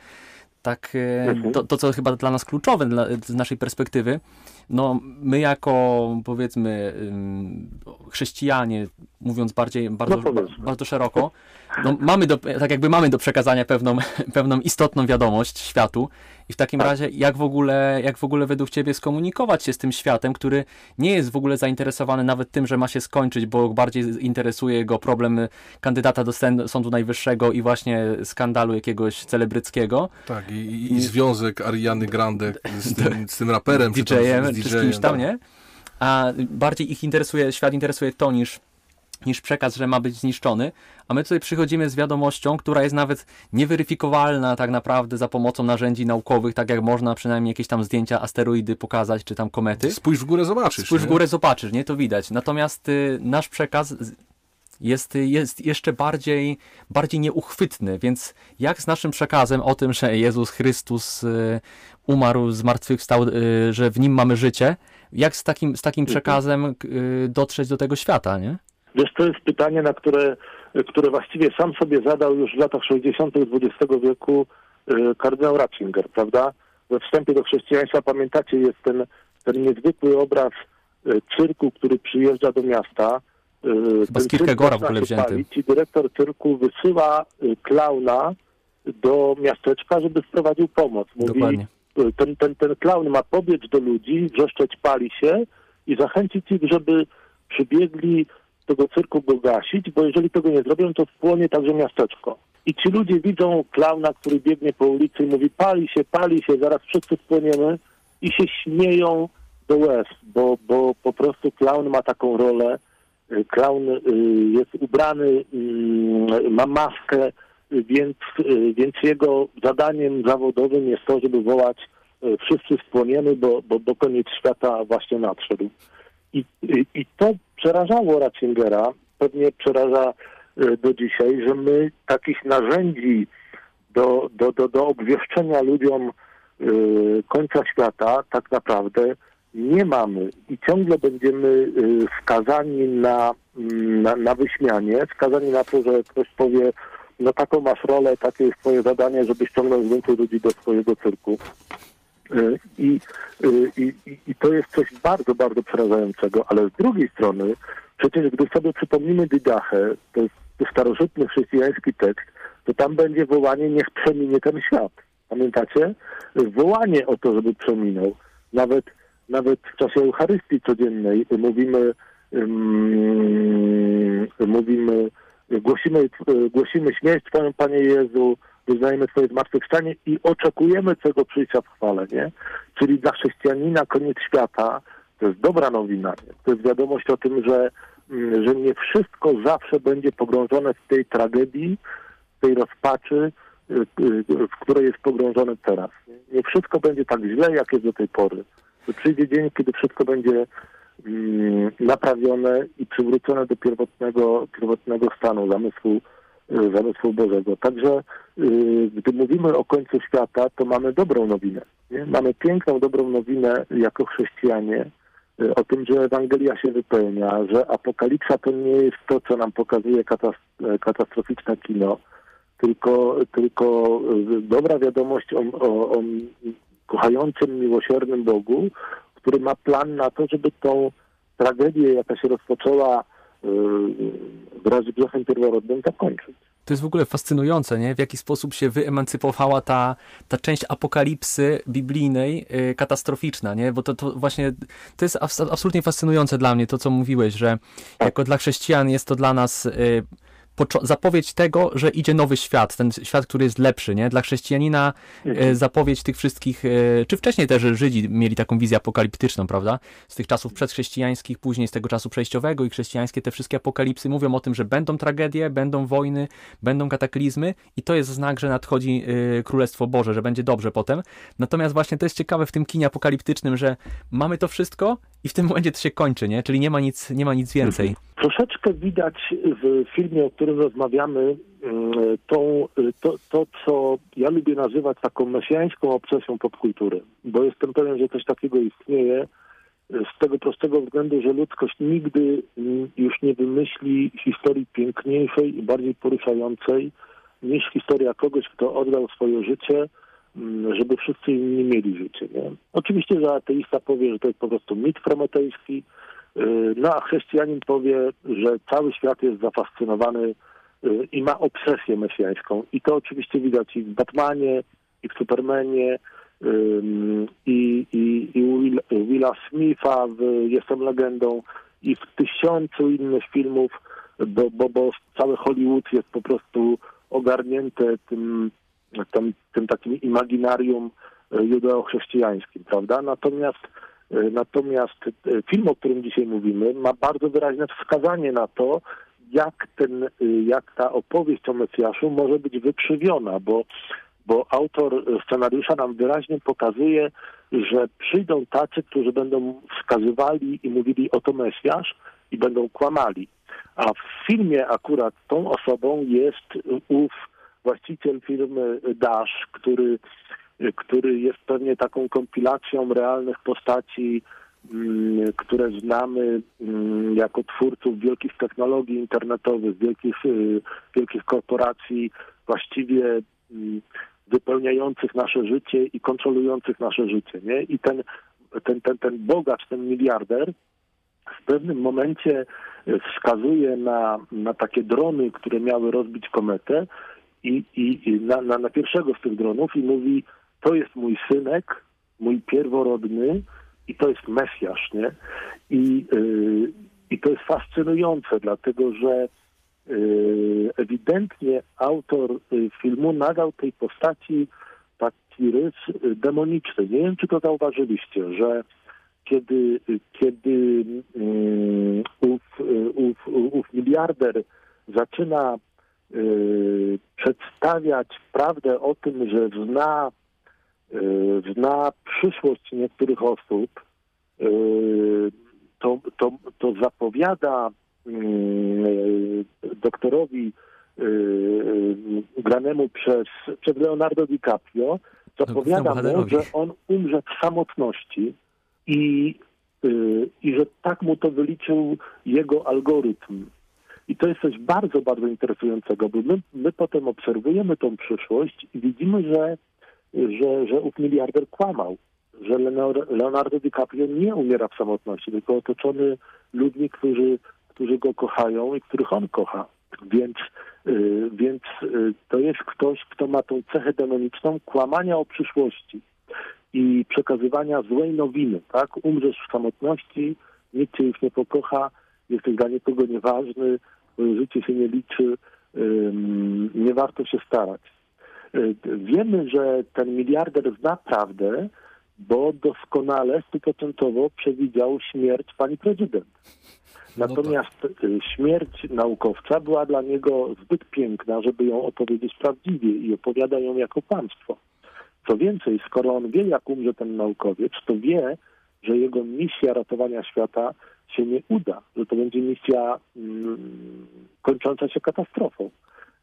Speaker 3: tak e,
Speaker 4: Mhm.
Speaker 3: to, to, co chyba dla nas kluczowe dla, z naszej perspektywy, no my jako powiedzmy chrześcijanie, mówiąc bardziej, bardzo,
Speaker 4: No
Speaker 3: bardzo szeroko, no mamy do, tak jakby mamy do przekazania pewną, pewną istotną wiadomość światu. I w takim
Speaker 4: Tak.
Speaker 3: razie jak w ogóle, jak w ogóle według ciebie skomunikować się z tym światem, który nie jest w ogóle zainteresowany nawet tym, że ma się skończyć, bo bardziej interesuje go problem kandydata do Sądu Najwyższego i właśnie skandalu jakiegoś celebryckiego,
Speaker 2: Tak, i, i, i związek Ariany Grande z tym, z tym raperem,
Speaker 3: DJ-em, czy z kimś tam,
Speaker 2: tak.
Speaker 3: nie? A bardziej ich interesuje, świat interesuje to niż, niż przekaz, że ma być zniszczony, a my tutaj przychodzimy z wiadomością, która jest nawet nieweryfikowalna tak naprawdę za pomocą narzędzi naukowych, tak jak można przynajmniej jakieś tam zdjęcia asteroidy pokazać, czy tam komety.
Speaker 2: Spójrz w górę, zobaczysz.
Speaker 3: Spójrz w
Speaker 2: nie?
Speaker 3: górę, zobaczysz, nie? To widać. Natomiast y, nasz przekaz jest, jest jeszcze bardziej, bardziej nieuchwytny, więc jak z naszym przekazem o tym, że Jezus Chrystus y, umarł, zmartwychwstał, y, że w Nim mamy życie, jak z takim, z takim przekazem y, dotrzeć do tego świata, nie?
Speaker 4: Wiesz, to jest pytanie, na które, które właściwie sam sobie zadał już w latach 60. XX wieku kardynał Ratzinger, prawda? We wstępie do chrześcijaństwa, pamiętacie, jest ten, ten niezwykły obraz cyrku, który przyjeżdża do miasta.
Speaker 3: Chyba z Kierkegaarda w ogóle wzięty.
Speaker 4: palić I dyrektor cyrku wysyła e, klauna do miasteczka, żeby sprowadził pomoc. Mówi,
Speaker 3: Dokładnie.
Speaker 4: ten, ten, ten klaun ma pobiec do ludzi, wrzeszczeć pali się i zachęcić ich, żeby przybiegli tego cyrku go gasić, bo jeżeli tego nie zrobią, to spłonie także miasteczko. I ci ludzie widzą klauna, który biegnie po ulicy i mówi pali się, pali się, zaraz wszyscy spłoniemy i się śmieją do łez, bo, bo po prostu klaun ma taką rolę. Klaun y, jest ubrany, y, ma maskę, y, więc, więc jego zadaniem zawodowym jest to, żeby wołać wszyscy spłoniemy, bo, bo, bo koniec świata właśnie nadszedł. I, i, I to przerażało Ratzingera, pewnie przeraża do dzisiaj, że my takich narzędzi do, do, do, do obwieszczenia ludziom końca świata tak naprawdę nie mamy i ciągle będziemy y, skazani na, mm, na, na wyśmianie, skazani na to, że ktoś powie, no taką masz rolę, takie jest twoje zadanie, żebyś ciągnął więcej ludzi do swojego cyrku. Y, I, y, i, i- I to jest coś bardzo, bardzo przerażającego, ale z drugiej strony, przecież gdy sobie przypomnimy Didachę, to jest starożytny chrześcijański tekst, to tam będzie wołanie, niech przeminie ten świat. Pamiętacie? Wołanie o to, żeby przeminął. Nawet, nawet w czasie Eucharystii codziennej mówimy, mówimy, głosimy, głosimy śmierć Twoją, Panie Jezu, wyznajemy Twoje zmartwychwstanie i oczekujemy Twojego przyjścia w chwale, nie? Czyli dla chrześcijanina koniec świata to jest dobra nowina. Nie? To jest wiadomość o tym, że, mm, że nie wszystko zawsze będzie pogrążone w tej tragedii, w tej rozpaczy, y, y, w której jest pogrążone teraz. Nie wszystko będzie tak źle, jak jest do tej pory. Przyjdzie dzień, kiedy wszystko będzie mm, naprawione i przywrócone do pierwotnego, pierwotnego stanu zamysłu, y, zamysłu Bożego. Także y, gdy mówimy o końcu świata, to mamy dobrą nowinę. Nie? Mamy piękną, dobrą nowinę jako chrześcijanie y, o tym, że Ewangelia się wypełnia, że apokalipsa to nie jest to, co nam pokazuje katas- katastroficzne kino, tylko, tylko dobra wiadomość o, o, o kochającym, miłosiernym Bogu, który ma plan na to, żeby tą tragedię, jaka się rozpoczęła y, wraz z grzechem pierworodnym, zakończyć.
Speaker 3: To jest w ogóle fascynujące, nie? W jaki sposób się wyemancypowała ta, ta część apokalipsy biblijnej, y, katastroficzna, nie? Bo to, to właśnie, to jest abs- absolutnie fascynujące dla mnie, to co mówiłeś, że jako dla chrześcijan jest to dla nas y, poczo- zapowiedź tego, że idzie nowy świat, ten świat, który jest lepszy, nie? Dla chrześcijanina e, zapowiedź tych wszystkich, e, czy wcześniej też Żydzi mieli taką wizję apokaliptyczną, prawda? Z tych czasów przedchrześcijańskich, później z tego czasu przejściowego i chrześcijańskie, te wszystkie apokalipsy mówią o tym, że będą tragedie, będą wojny, będą kataklizmy i to jest znak, że nadchodzi e, Królestwo Boże, że będzie dobrze potem. Natomiast właśnie to jest ciekawe w tym kinie apokaliptycznym, że mamy to wszystko i w tym momencie to się kończy, nie? Czyli nie ma nic, nie ma nic więcej.
Speaker 4: Troszeczkę widać w filmie, o którym rozmawiamy, mm, tą, to, to, co ja lubię nazywać taką mesjańską obsesją popkultury, bo jestem pewien, że coś takiego istnieje z tego prostego względu, że ludzkość nigdy już nie wymyśli historii piękniejszej i bardziej poruszającej niż historia kogoś, kto oddał swoje życie żeby wszyscy inni mieli życie. Nie? Oczywiście, że ateista powie, że to jest po prostu mit prometejski, y, no a chrześcijanin powie, że cały świat jest zafascynowany y, i ma obsesję mesjańską. I to oczywiście widać i w Batmanie, i w Supermanie, i, i, i Will, Willa Smitha w Jestem legendą, i w tysiącu innych filmów, bo, bo, bo cały Hollywood jest po prostu ogarnięte tym, tym, tym takim imaginarium e, judeo-chrześcijańskim, prawda? Natomiast e, Natomiast e, film, o którym dzisiaj mówimy, ma bardzo wyraźne wskazanie na to, jak, ten, jak ta opowieść o Mesjaszu może być wykrzywiona, bo, bo autor scenariusza nam wyraźnie pokazuje, że przyjdą tacy, którzy będą wskazywali i mówili oto Mesjasz i będą kłamali. A w filmie akurat tą osobą jest ów właściciel firmy Dash, który, który jest pewnie taką kompilacją realnych postaci, mm, które znamy mm, jako twórców wielkich technologii internetowych, wielkich, y, wielkich korporacji, właściwie mm, wypełniających nasze życie i kontrolujących nasze życie. Nie? I ten, ten, ten, ten bogacz, ten miliarder w pewnym momencie wskazuje na, na takie drony, które miały rozbić kometę i, i, i na, na, na pierwszego z tych dronów i mówi, to jest mój synek, mój pierworodny i to jest Mesjasz, nie? I, yy, i to jest fascynujące, dlatego że yy, ewidentnie autor yy, filmu nadał tej postaci taki rys y, demoniczny. Nie wiem, czy to zauważyliście, że kiedy, kiedy um, ów, ów, ów miliarder zaczyna y, przedstawiać prawdę o tym, że zna, y, zna przyszłość niektórych osób, y, to, to, to zapowiada y, doktorowi y, y, granemu przez, przez Leonardo DiCaprio, zapowiada mu, że on umrze w samotności i, y, i że tak mu to wyliczył jego algorytm. I to jest coś bardzo, bardzo interesującego, bo my, my potem obserwujemy tą przyszłość i widzimy, że, że, że ów miliarder kłamał, że Leonardo DiCaprio nie umiera w samotności, tylko otoczony ludźmi, którzy, którzy go kochają i których on kocha. Więc, y, więc y, to jest ktoś, kto ma tą cechę demoniczną kłamania o przyszłości i przekazywania złej nowiny, tak? Umrzesz w samotności, nikt cię już nie pokocha, jesteś dla nikogo nieważny, życie się nie liczy, nie warto się starać. Y, wiemy, że ten miliarder zna prawdę, bo doskonale, stuprocentowo przewidział śmierć pani prezydent. Natomiast no tak. śmierć naukowca była dla niego zbyt piękna, żeby ją opowiedzieć prawdziwie i opowiada ją jako kłamstwo. Co więcej, skoro on wie, jak umrze ten naukowiec, to wie, że jego misja ratowania świata się nie uda, że to będzie misja mm, kończąca się katastrofą.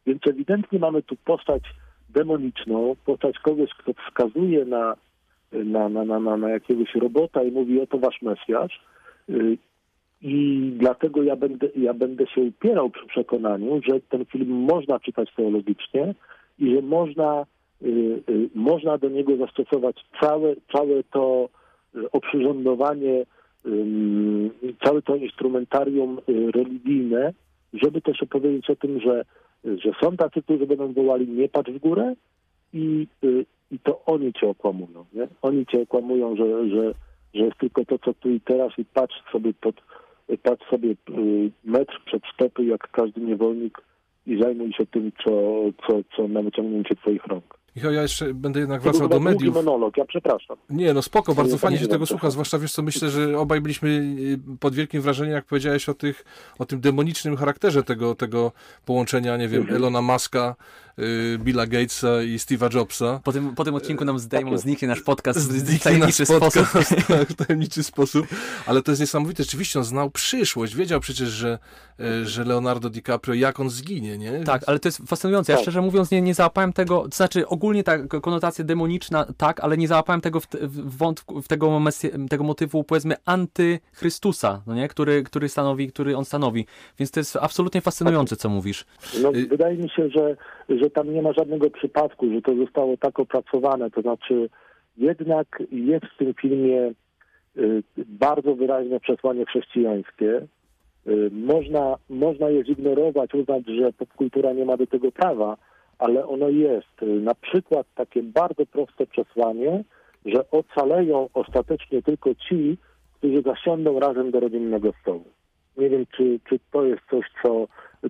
Speaker 4: Więc ewidentnie mamy tu postać demoniczną, postać kogoś, kto wskazuje na, na, na, na, na jakiegoś robota i mówi, oto wasz Mesjasz. Y, I dlatego ja będę, ja będę się upierał przy przekonaniu, że ten film można czytać teologicznie i że można Y, y, można do niego zastosować całe, całe to oprzyrządowanie, całe to instrumentarium religijne, żeby też opowiedzieć o tym, że, że są tacy, którzy będą wołali nie patrz w górę i, i to oni cię okłamują. Nie? Oni cię okłamują, że, że, że jest tylko to, co tu i teraz i patrz sobie pod, patrz sobie metr przed stopy, jak każdy niewolnik i zajmuj się tym, co, co, co na wyciągnięcie twoich rąk.
Speaker 2: Michał, ja jeszcze będę jednak wracał do mediów.
Speaker 4: monolog, ja przepraszam.
Speaker 2: Nie, no spoko, bardzo fajnie się tego słucha, zwłaszcza wiesz co, myślę, że obaj byliśmy y, pod wielkim wrażeniem, jak powiedziałeś o tych, o tym demonicznym charakterze tego, tego połączenia, nie wiem. Elona Muska, Billa Gatesa i Steve'a Jobsa.
Speaker 3: Po tym, po tym odcinku nam zdejmą, tak zniknie nasz podcast
Speaker 2: w tajemniczy sposób. Tak, w tajemniczy sposób, ale to jest niesamowite, rzeczywiście on znał przyszłość, wiedział przecież, że, y, że Leonardo DiCaprio, jak on zginie, nie?
Speaker 3: Tak, ale to jest fascynujące, ja tak. szczerze mówiąc nie, nie załapałem tego, to znaczy ogólnie ta konotacja demoniczna, tak, ale nie załapałem tego w, w wątku, w tego, tego motywu, powiedzmy, antychrystusa, no nie? Który, który stanowi, który on stanowi. Więc to jest absolutnie fascynujące, co mówisz.
Speaker 4: No, wydaje mi się, że że tam nie ma żadnego przypadku, że to zostało tak opracowane. To znaczy jednak jest w tym filmie y, bardzo wyraźne przesłanie chrześcijańskie. Y, Można, można je zignorować, uznać, że popkultura nie ma do tego prawa, ale ono jest. Y, Na przykład takie bardzo proste przesłanie, że ocaleją ostatecznie tylko ci, którzy zasiądą razem do rodzinnego stołu. Nie wiem, czy, czy to jest coś, co,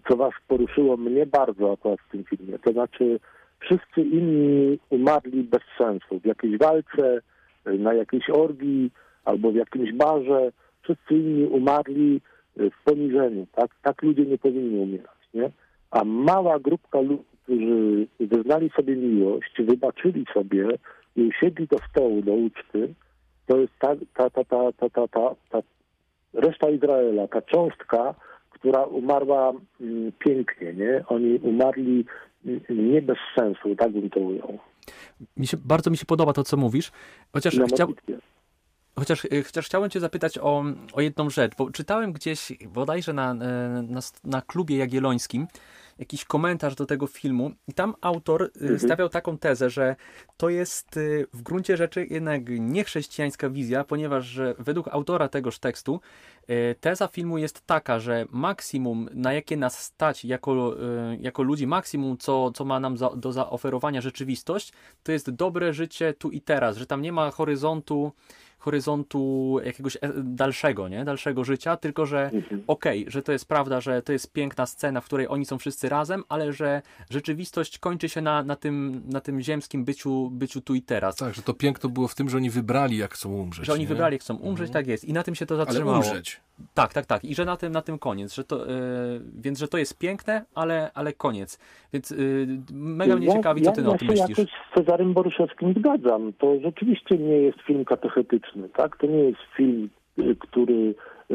Speaker 4: co was poruszyło mnie bardzo akurat w tym filmie. To znaczy, wszyscy inni umarli bez sensu. W jakiejś walce, na jakiejś orgii albo w jakimś barze. Wszyscy inni umarli y, w poniżeniu. Tak, tak ludzie nie powinni umierać. Nie? A mała grupka ludzi, którzy wyznali sobie miłość, wybaczyli sobie i usiedli do stołu, do uczty, to jest ta, ta, ta, ta, ta, ta, ta, ta reszta Izraela, ta cząstka, która umarła mm, pięknie, nie? Oni umarli mm, nie bez sensu, tak bym to ujął.
Speaker 3: Mi się, bardzo mi się podoba to, co mówisz, chociaż,
Speaker 4: Na
Speaker 3: chcia,
Speaker 4: modlitwie.
Speaker 3: chociaż, y, chociaż chciałem cię zapytać o, o jedną rzecz, bo czytałem gdzieś, bodajże na, e, na, na klubie jagiellońskim, jakiś komentarz do tego filmu. I tam autor y, stawiał taką tezę, że to jest y, w gruncie rzeczy jednak niechrześcijańska wizja, ponieważ że według autora tegoż tekstu y, teza filmu jest taka, że maksimum na jakie nas stać jako, jako ludzi, maksimum co, co ma nam za, do zaoferowania rzeczywistość, to jest dobre życie tu i teraz, że tam nie ma horyzontu horyzontu jakiegoś e, dalszego, nie? Dalszego życia, tylko że
Speaker 4: Mhm.
Speaker 3: okej, że to jest prawda, że to jest piękna scena, w której oni są wszyscy razem, ale że rzeczywistość kończy się na, na, tym, na tym ziemskim byciu, byciu tu i teraz.
Speaker 2: Tak, że to piękno było w tym, że oni wybrali, jak chcą umrzeć.
Speaker 3: Że oni
Speaker 2: nie?
Speaker 3: wybrali, jak chcą umrzeć, tak jest. I na tym się to
Speaker 2: Ale
Speaker 3: zatrzymało.
Speaker 2: umrzeć.
Speaker 3: Tak, tak, tak. I że na tym, na tym koniec. Że to, e, więc, że to jest piękne, ale, ale koniec. Więc y, mega mnie ciekawi, co ty
Speaker 4: ja,
Speaker 3: o
Speaker 4: ja
Speaker 3: tym
Speaker 4: się
Speaker 3: myślisz.
Speaker 4: jakoś z Cezarym Boryszewskim zgadzam. To rzeczywiście nie jest film katechetyczny, tak? To nie jest film, y, który,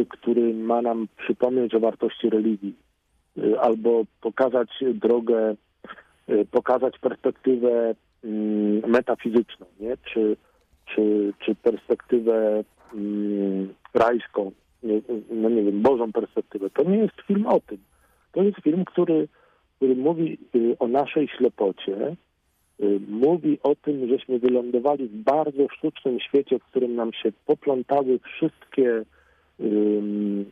Speaker 4: który ma nam przypomnieć o wartości religii albo pokazać drogę, pokazać perspektywę mm, metafizyczną, nie? Czy, czy, czy perspektywę mm, rajską, no nie wiem, Bożą perspektywę. To nie jest film o tym. To jest film, który, który mówi y, o naszej ślepocie, y, mówi o tym, żeśmy wylądowali w bardzo sztucznym świecie, w którym nam się poplątały wszystkie y,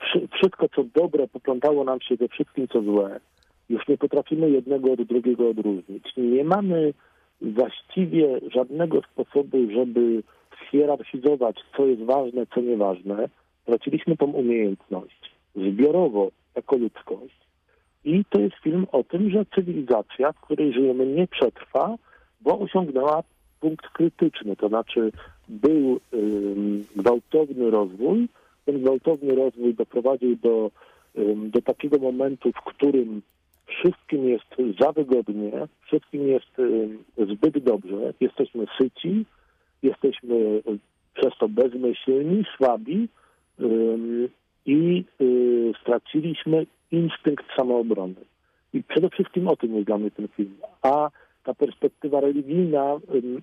Speaker 4: wszy- wszystko co dobre poplątało nam się ze wszystkim co złe. Już nie potrafimy jednego od drugiego odróżnić. Nie mamy właściwie żadnego sposobu, żeby hierarchizować, co jest ważne, co nieważne. Traciliśmy tą umiejętność zbiorowo jako ludzkość. I to jest film o tym, że cywilizacja, w której żyjemy, nie przetrwa, bo osiągnęła punkt krytyczny. To znaczy był gwałtowny rozwój. Ten gwałtowny rozwój doprowadził do, do takiego momentu, w którym wszystkim jest za wygodnie, wszystkim jest zbyt dobrze, jesteśmy syci, jesteśmy y, przez to bezmyślni, słabi i y, straciliśmy instynkt samoobrony. I przede wszystkim o tym jest dla mnie ten film. A ta perspektywa religijna,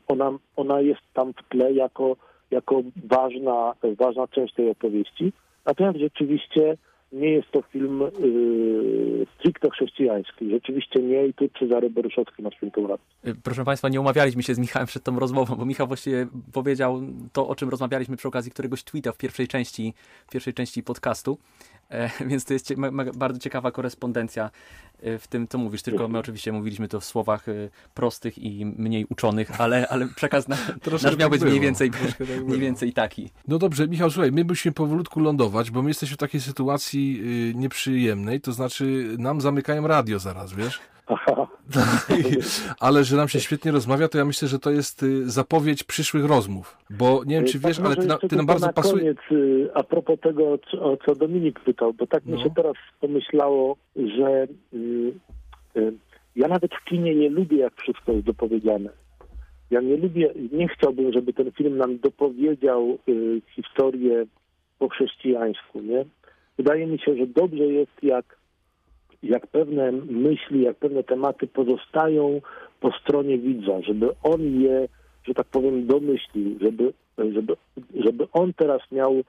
Speaker 4: ona, ona jest tam w tle jako, jako ważna, ważna część tej opowieści. Natomiast rzeczywiście nie jest to film yy, stricte chrześcijański. Rzeczywiście nie i tu Cezary Boryszowski ma świętą rację.
Speaker 3: Y, Proszę Państwa, nie umawialiśmy się z Michałem przed tą rozmową, bo Michał właściwie powiedział to, o czym rozmawialiśmy przy okazji któregoś tweeta w pierwszej części, w pierwszej części podcastu. E, więc to jest cie, bardzo ciekawa korespondencja e, w tym, co mówisz. Tylko my oczywiście mówiliśmy to w słowach e, prostych i mniej uczonych, ale, ale przekaz na, nasz miał
Speaker 2: tak
Speaker 3: być mniej
Speaker 2: było.
Speaker 3: więcej,
Speaker 2: Troszkę tak
Speaker 3: mniej
Speaker 2: było.
Speaker 3: więcej taki.
Speaker 2: No dobrze, Michał, słuchaj, my musimy powolutku lądować, bo my jesteśmy w takiej sytuacji y, nieprzyjemnej, to znaczy nam zamykają radio zaraz, wiesz? Ale że nam się świetnie rozmawia, to ja myślę, że to jest y, zapowiedź przyszłych rozmów, bo nie wiem, czy
Speaker 4: Tak,
Speaker 2: wiesz, ale ty, na, ty nam bardzo
Speaker 4: na
Speaker 2: pasuje...
Speaker 4: koniec, y, a propos tego, o co Dominik pytał, bo tak mi
Speaker 2: No.
Speaker 4: się teraz pomyślało, że y, y, ja nawet w kinie nie lubię, jak wszystko jest dopowiedziane. Ja nie lubię, nie chciałbym, żeby ten film nam dopowiedział y, historię po chrześcijańsku, nie? Wydaje mi się, że dobrze jest, jak, jak pewne myśli, jak pewne tematy pozostają po stronie widza, żeby on je, że tak powiem, domyślił, żeby, żeby, żeby on teraz miał y,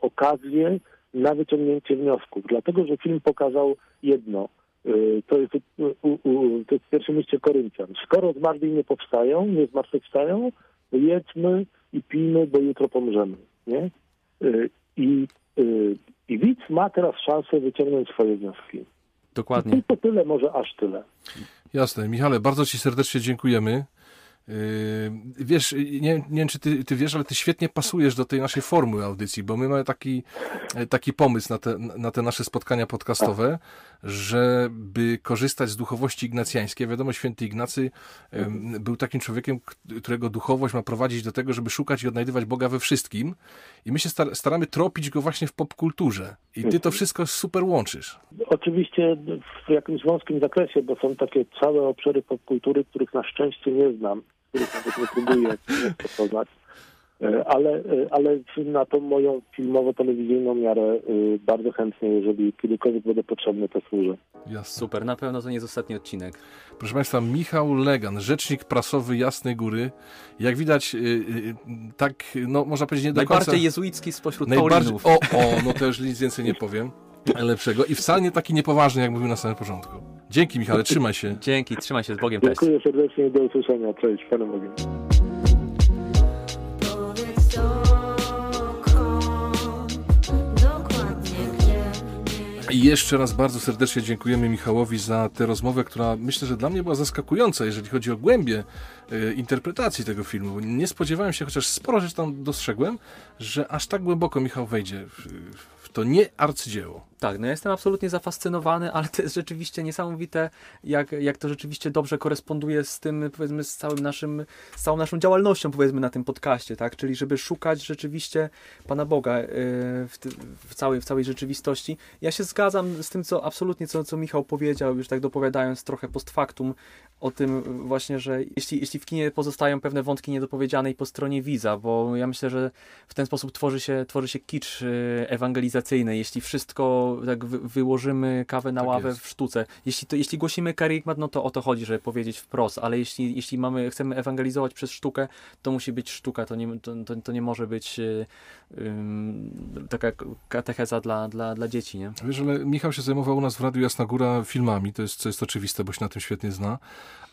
Speaker 4: okazję na wyciągnięcie wniosków. Dlatego, że film pokazał jedno, Y, To jest, u, u, to jest w pierwszym liście Koryntian. Skoro zmarli nie powstają, nie zmartwychwstają, jedzmy i pijmy, bo jutro pomrzemy. Nie? Y, I, y, I widz ma teraz szansę wyciągnąć swoje wnioski.
Speaker 3: Dokładnie.
Speaker 4: Tylko tyle, może aż tyle.
Speaker 2: Jasne. Michale, bardzo Ci serdecznie dziękujemy. Yy, Wiesz, nie, nie wiem, czy ty, ty wiesz, ale ty świetnie pasujesz do tej naszej formuły audycji, bo my mamy taki, taki pomysł na te, na te nasze spotkania podcastowe, żeby korzystać z duchowości ignacjańskiej. Wiadomo, święty Ignacy był takim człowiekiem, którego duchowość ma prowadzić do tego, żeby szukać i odnajdywać Boga we wszystkim. I my się star- staramy tropić go właśnie w popkulturze. I ty to wszystko super łączysz.
Speaker 4: Oczywiście w jakimś wąskim zakresie, bo są takie całe obszary popkultury, których na szczęście nie znam, których nawet nie próbuję poznać. E, Ale, e, ale na tą moją filmowo-telewizyjną miarę e, bardzo chętnie, jeżeli kiedykolwiek będę potrzebny, to służę.
Speaker 2: Jasne.
Speaker 3: Super, na pewno to nie jest ostatni odcinek.
Speaker 2: Proszę Państwa, Michał Legan, rzecznik prasowy Jasnej Góry. Jak widać, tak, no można powiedzieć nie do
Speaker 3: Najbardziej
Speaker 2: końca...
Speaker 3: jezuicki spośród
Speaker 2: Najbardziej,
Speaker 3: Paulinów.
Speaker 2: o, o, no to już nic więcej nie powiem. Lepszego. I wcale nie taki niepoważny, jak mówił na samym początku. Dzięki Michale, trzymaj się.
Speaker 3: Dzięki, trzymaj się z Bogiem, cześć.
Speaker 4: Dziękuję serdecznie i do usłyszenia. Cześć, Panem Bogiem.
Speaker 2: I jeszcze raz bardzo serdecznie dziękujemy Michałowi za tę rozmowę, która myślę, że dla mnie była zaskakująca, jeżeli chodzi o głębię e, interpretacji tego filmu. Nie spodziewałem się, chociaż sporo rzeczy tam dostrzegłem, że aż tak głęboko Michał wejdzie w, w to nie arcydzieło.
Speaker 3: Tak, no ja jestem absolutnie zafascynowany, ale to jest rzeczywiście niesamowite, jak, jak to rzeczywiście dobrze koresponduje z tym, powiedzmy, z całym naszym, z całą naszą działalnością, powiedzmy, na tym podcaście, tak? Czyli żeby szukać rzeczywiście Pana Boga yy, w, w, całej, w całej rzeczywistości. Ja się zgadzam z tym, co absolutnie, co, co Michał powiedział, już tak dopowiadając trochę post factum o tym właśnie, że jeśli, jeśli w kinie pozostają pewne wątki niedopowiedziane i po stronie widza, bo ja myślę, że w ten sposób tworzy się, tworzy się kicz yy, ewangelizacyjny, jeśli wszystko tak wy, wyłożymy kawę na
Speaker 2: Tak
Speaker 3: ławę
Speaker 2: jest.
Speaker 3: w sztuce. Jeśli, to, jeśli głosimy karygmat, no to o to chodzi, żeby powiedzieć wprost, ale jeśli, jeśli mamy, chcemy ewangelizować przez sztukę, to musi być sztuka, to nie, to, to, to nie może być ym, taka katecheza dla, dla, dla dzieci, nie?
Speaker 2: Wiesz, ale Michał się zajmował u nas w Radiu Jasna Góra filmami, to jest, co jest oczywiste, bo się na tym świetnie zna.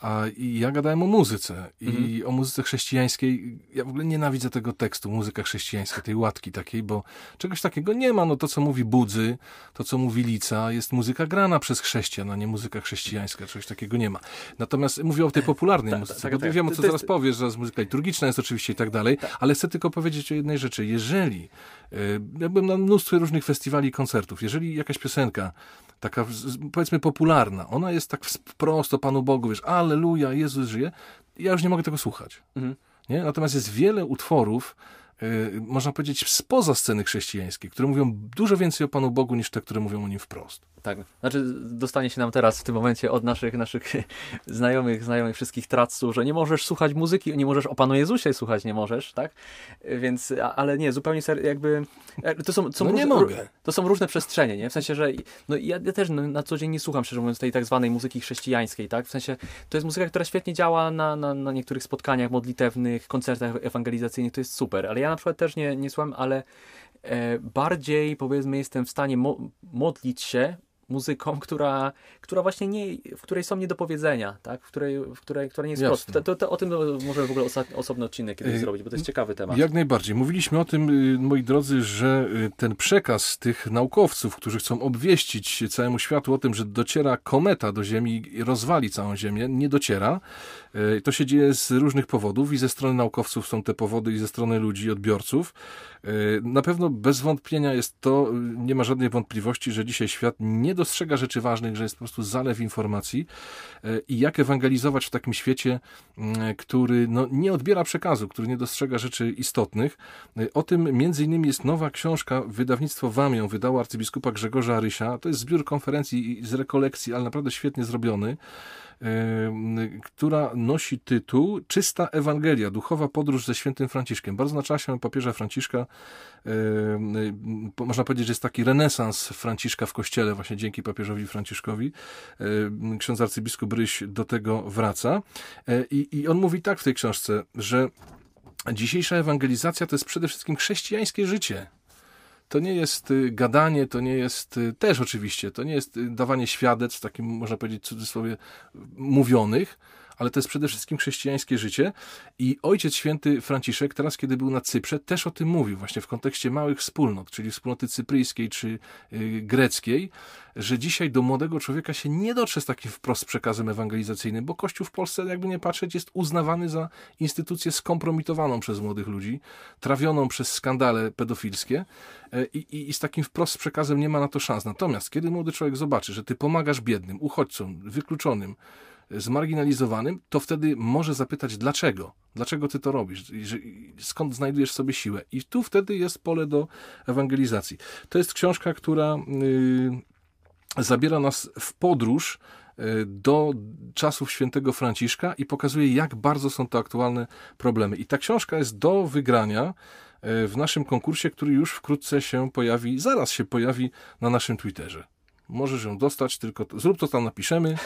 Speaker 2: A i ja gadałem o muzyce i o muzyce chrześcijańskiej. Ja w ogóle nienawidzę tego tekstu, muzyka chrześcijańska, tej łatki takiej, bo czegoś takiego nie ma. No to, co mówi Budzy, to, co mówi Lica, jest muzyka grana przez chrześcijan, a nie muzyka chrześcijańska. Czegoś takiego nie ma. Natomiast mówię o tej popularnej muzyce,
Speaker 3: tak,
Speaker 2: bo
Speaker 3: tak.
Speaker 2: wiem, o co zaraz powiesz, że muzyka liturgiczna jest oczywiście i tak dalej, ale chcę tylko powiedzieć o jednej rzeczy. Jeżeli, e, ja byłem na mnóstwie różnych festiwali i koncertów, jeżeli jakaś piosenka taka powiedzmy popularna, ona jest tak wprost o Panu Bogu, wiesz, Alleluja, Jezus żyje, ja już nie mogę tego słuchać.
Speaker 3: Mhm.
Speaker 2: Nie? Natomiast jest wiele utworów, y, można powiedzieć, spoza sceny chrześcijańskiej, które mówią dużo więcej o Panu Bogu niż te, które mówią o Nim wprost.
Speaker 3: Tak, znaczy dostanie się nam teraz w tym momencie od naszych naszych znajomych, znajomych wszystkich traców, że nie możesz słuchać muzyki, nie możesz o Panu Jezusie słuchać, nie możesz, tak? Więc, a- ale nie, zupełnie ser, jakby, e, to są, są
Speaker 2: No nie
Speaker 3: różne,
Speaker 2: mogę.
Speaker 3: to są różne przestrzenie, nie? W sensie, że no ja, ja też no, na co dzień nie słucham, szczerze mówiąc, tej tak zwanej muzyki chrześcijańskiej, tak? W sensie, to jest muzyka, która świetnie działa na, na, na niektórych spotkaniach modlitewnych, koncertach ewangelizacyjnych, to jest super, ale ja na przykład też nie, nie słucham, ale e, bardziej powiedzmy jestem w stanie mo- modlić się muzyką, która, która właśnie nie, w której są niedopowiedzenia, tak? W której, w której, która nie jest
Speaker 2: Jasne.
Speaker 3: prosta. To, to, o tym możemy w ogóle osobny odcinek kiedyś
Speaker 2: Y,
Speaker 3: zrobić, bo to jest ciekawy temat.
Speaker 2: Jak najbardziej. Mówiliśmy o tym, y, moi drodzy, że y, ten przekaz tych naukowców, którzy chcą obwieścić całemu światu o tym, że dociera kometa do Ziemi i rozwali całą Ziemię, nie dociera. Y, To się dzieje z różnych powodów i ze strony naukowców są te powody i ze strony ludzi, odbiorców. Y, Na pewno bez wątpienia jest to, nie ma żadnej wątpliwości, że dzisiaj świat nie dostrzega rzeczy ważnych, że jest po prostu zalew informacji y, i jak ewangelizować w takim świecie, y, który no, nie odbiera przekazu, który nie dostrzega rzeczy istotnych. O tym między innymi jest nowa książka, wydawnictwo Wam ją wydało arcybiskupa Grzegorza Rysia. To jest zbiór konferencji i z rekolekcji, ale naprawdę świetnie zrobiony która nosi tytuł Czysta Ewangelia, duchowa podróż ze świętym Franciszkiem. Bardzo na czasie papieża Franciszka, można powiedzieć, że jest taki renesans Franciszka w kościele, właśnie dzięki papieżowi Franciszkowi. Ksiądz arcybiskup Ryś do tego wraca. I, I on mówi tak w tej książce, że dzisiejsza ewangelizacja to jest przede wszystkim chrześcijańskie życie. To nie jest y, gadanie, to nie jest y, też oczywiście, to nie jest y, dawanie świadectw, takim można powiedzieć w cudzysłowie mówionych, ale to jest przede wszystkim chrześcijańskie życie. I Ojciec Święty Franciszek, teraz kiedy był na Cyprze, też o tym mówił, właśnie w kontekście małych wspólnot, czyli wspólnoty cypryjskiej czy y, greckiej, że dzisiaj do młodego człowieka się nie dotrze z takim wprost przekazem ewangelizacyjnym, bo Kościół w Polsce, jakby nie patrzeć, jest uznawany za instytucję skompromitowaną przez młodych ludzi, trawioną przez skandale pedofilskie e, i, i, i z takim wprost przekazem nie ma na to szans. Natomiast kiedy młody człowiek zobaczy, że ty pomagasz biednym, uchodźcom, wykluczonym, zmarginalizowanym, to wtedy może zapytać dlaczego. Dlaczego ty to robisz? Skąd znajdujesz sobie siłę? I tu wtedy jest pole do ewangelizacji. To jest książka, która y, zabiera nas w podróż y, do czasów świętego Franciszka i pokazuje, jak bardzo są to aktualne problemy. I ta książka jest do wygrania y, w naszym konkursie, który już wkrótce się pojawi, zaraz się pojawi na naszym Twitterze. Możesz ją dostać, tylko to, zrób to tam napiszemy.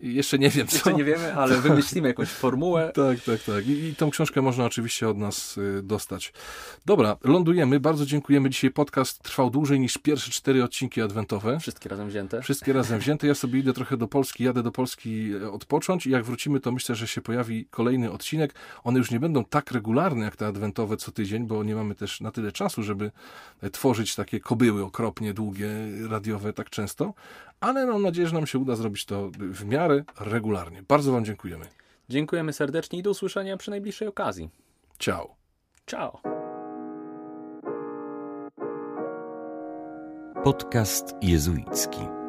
Speaker 2: Jeszcze nie wiem co.
Speaker 3: Jeszcze nie wiemy, ale wymyślimy jakąś formułę.
Speaker 2: Tak, tak, tak. I, I tą książkę można oczywiście od nas y, dostać. Dobra, lądujemy. Bardzo dziękujemy. Dzisiaj podcast trwał dłużej niż pierwsze cztery odcinki adwentowe.
Speaker 3: Wszystkie razem wzięte.
Speaker 2: Wszystkie razem wzięte. Ja sobie idę trochę do Polski, jadę do Polski e, odpocząć i jak wrócimy, to myślę, że się pojawi kolejny odcinek. One już nie będą tak regularne jak te adwentowe co tydzień, bo nie mamy też na tyle czasu, żeby e, tworzyć takie kobyły okropnie długie, radiowe tak często, ale mam nadzieję, że nam się uda zrobić to w miarę regularnie. Bardzo Wam dziękujemy.
Speaker 3: Dziękujemy serdecznie i do usłyszenia przy najbliższej okazji.
Speaker 2: Ciao.
Speaker 3: Ciao.
Speaker 5: Podcast jezuicki.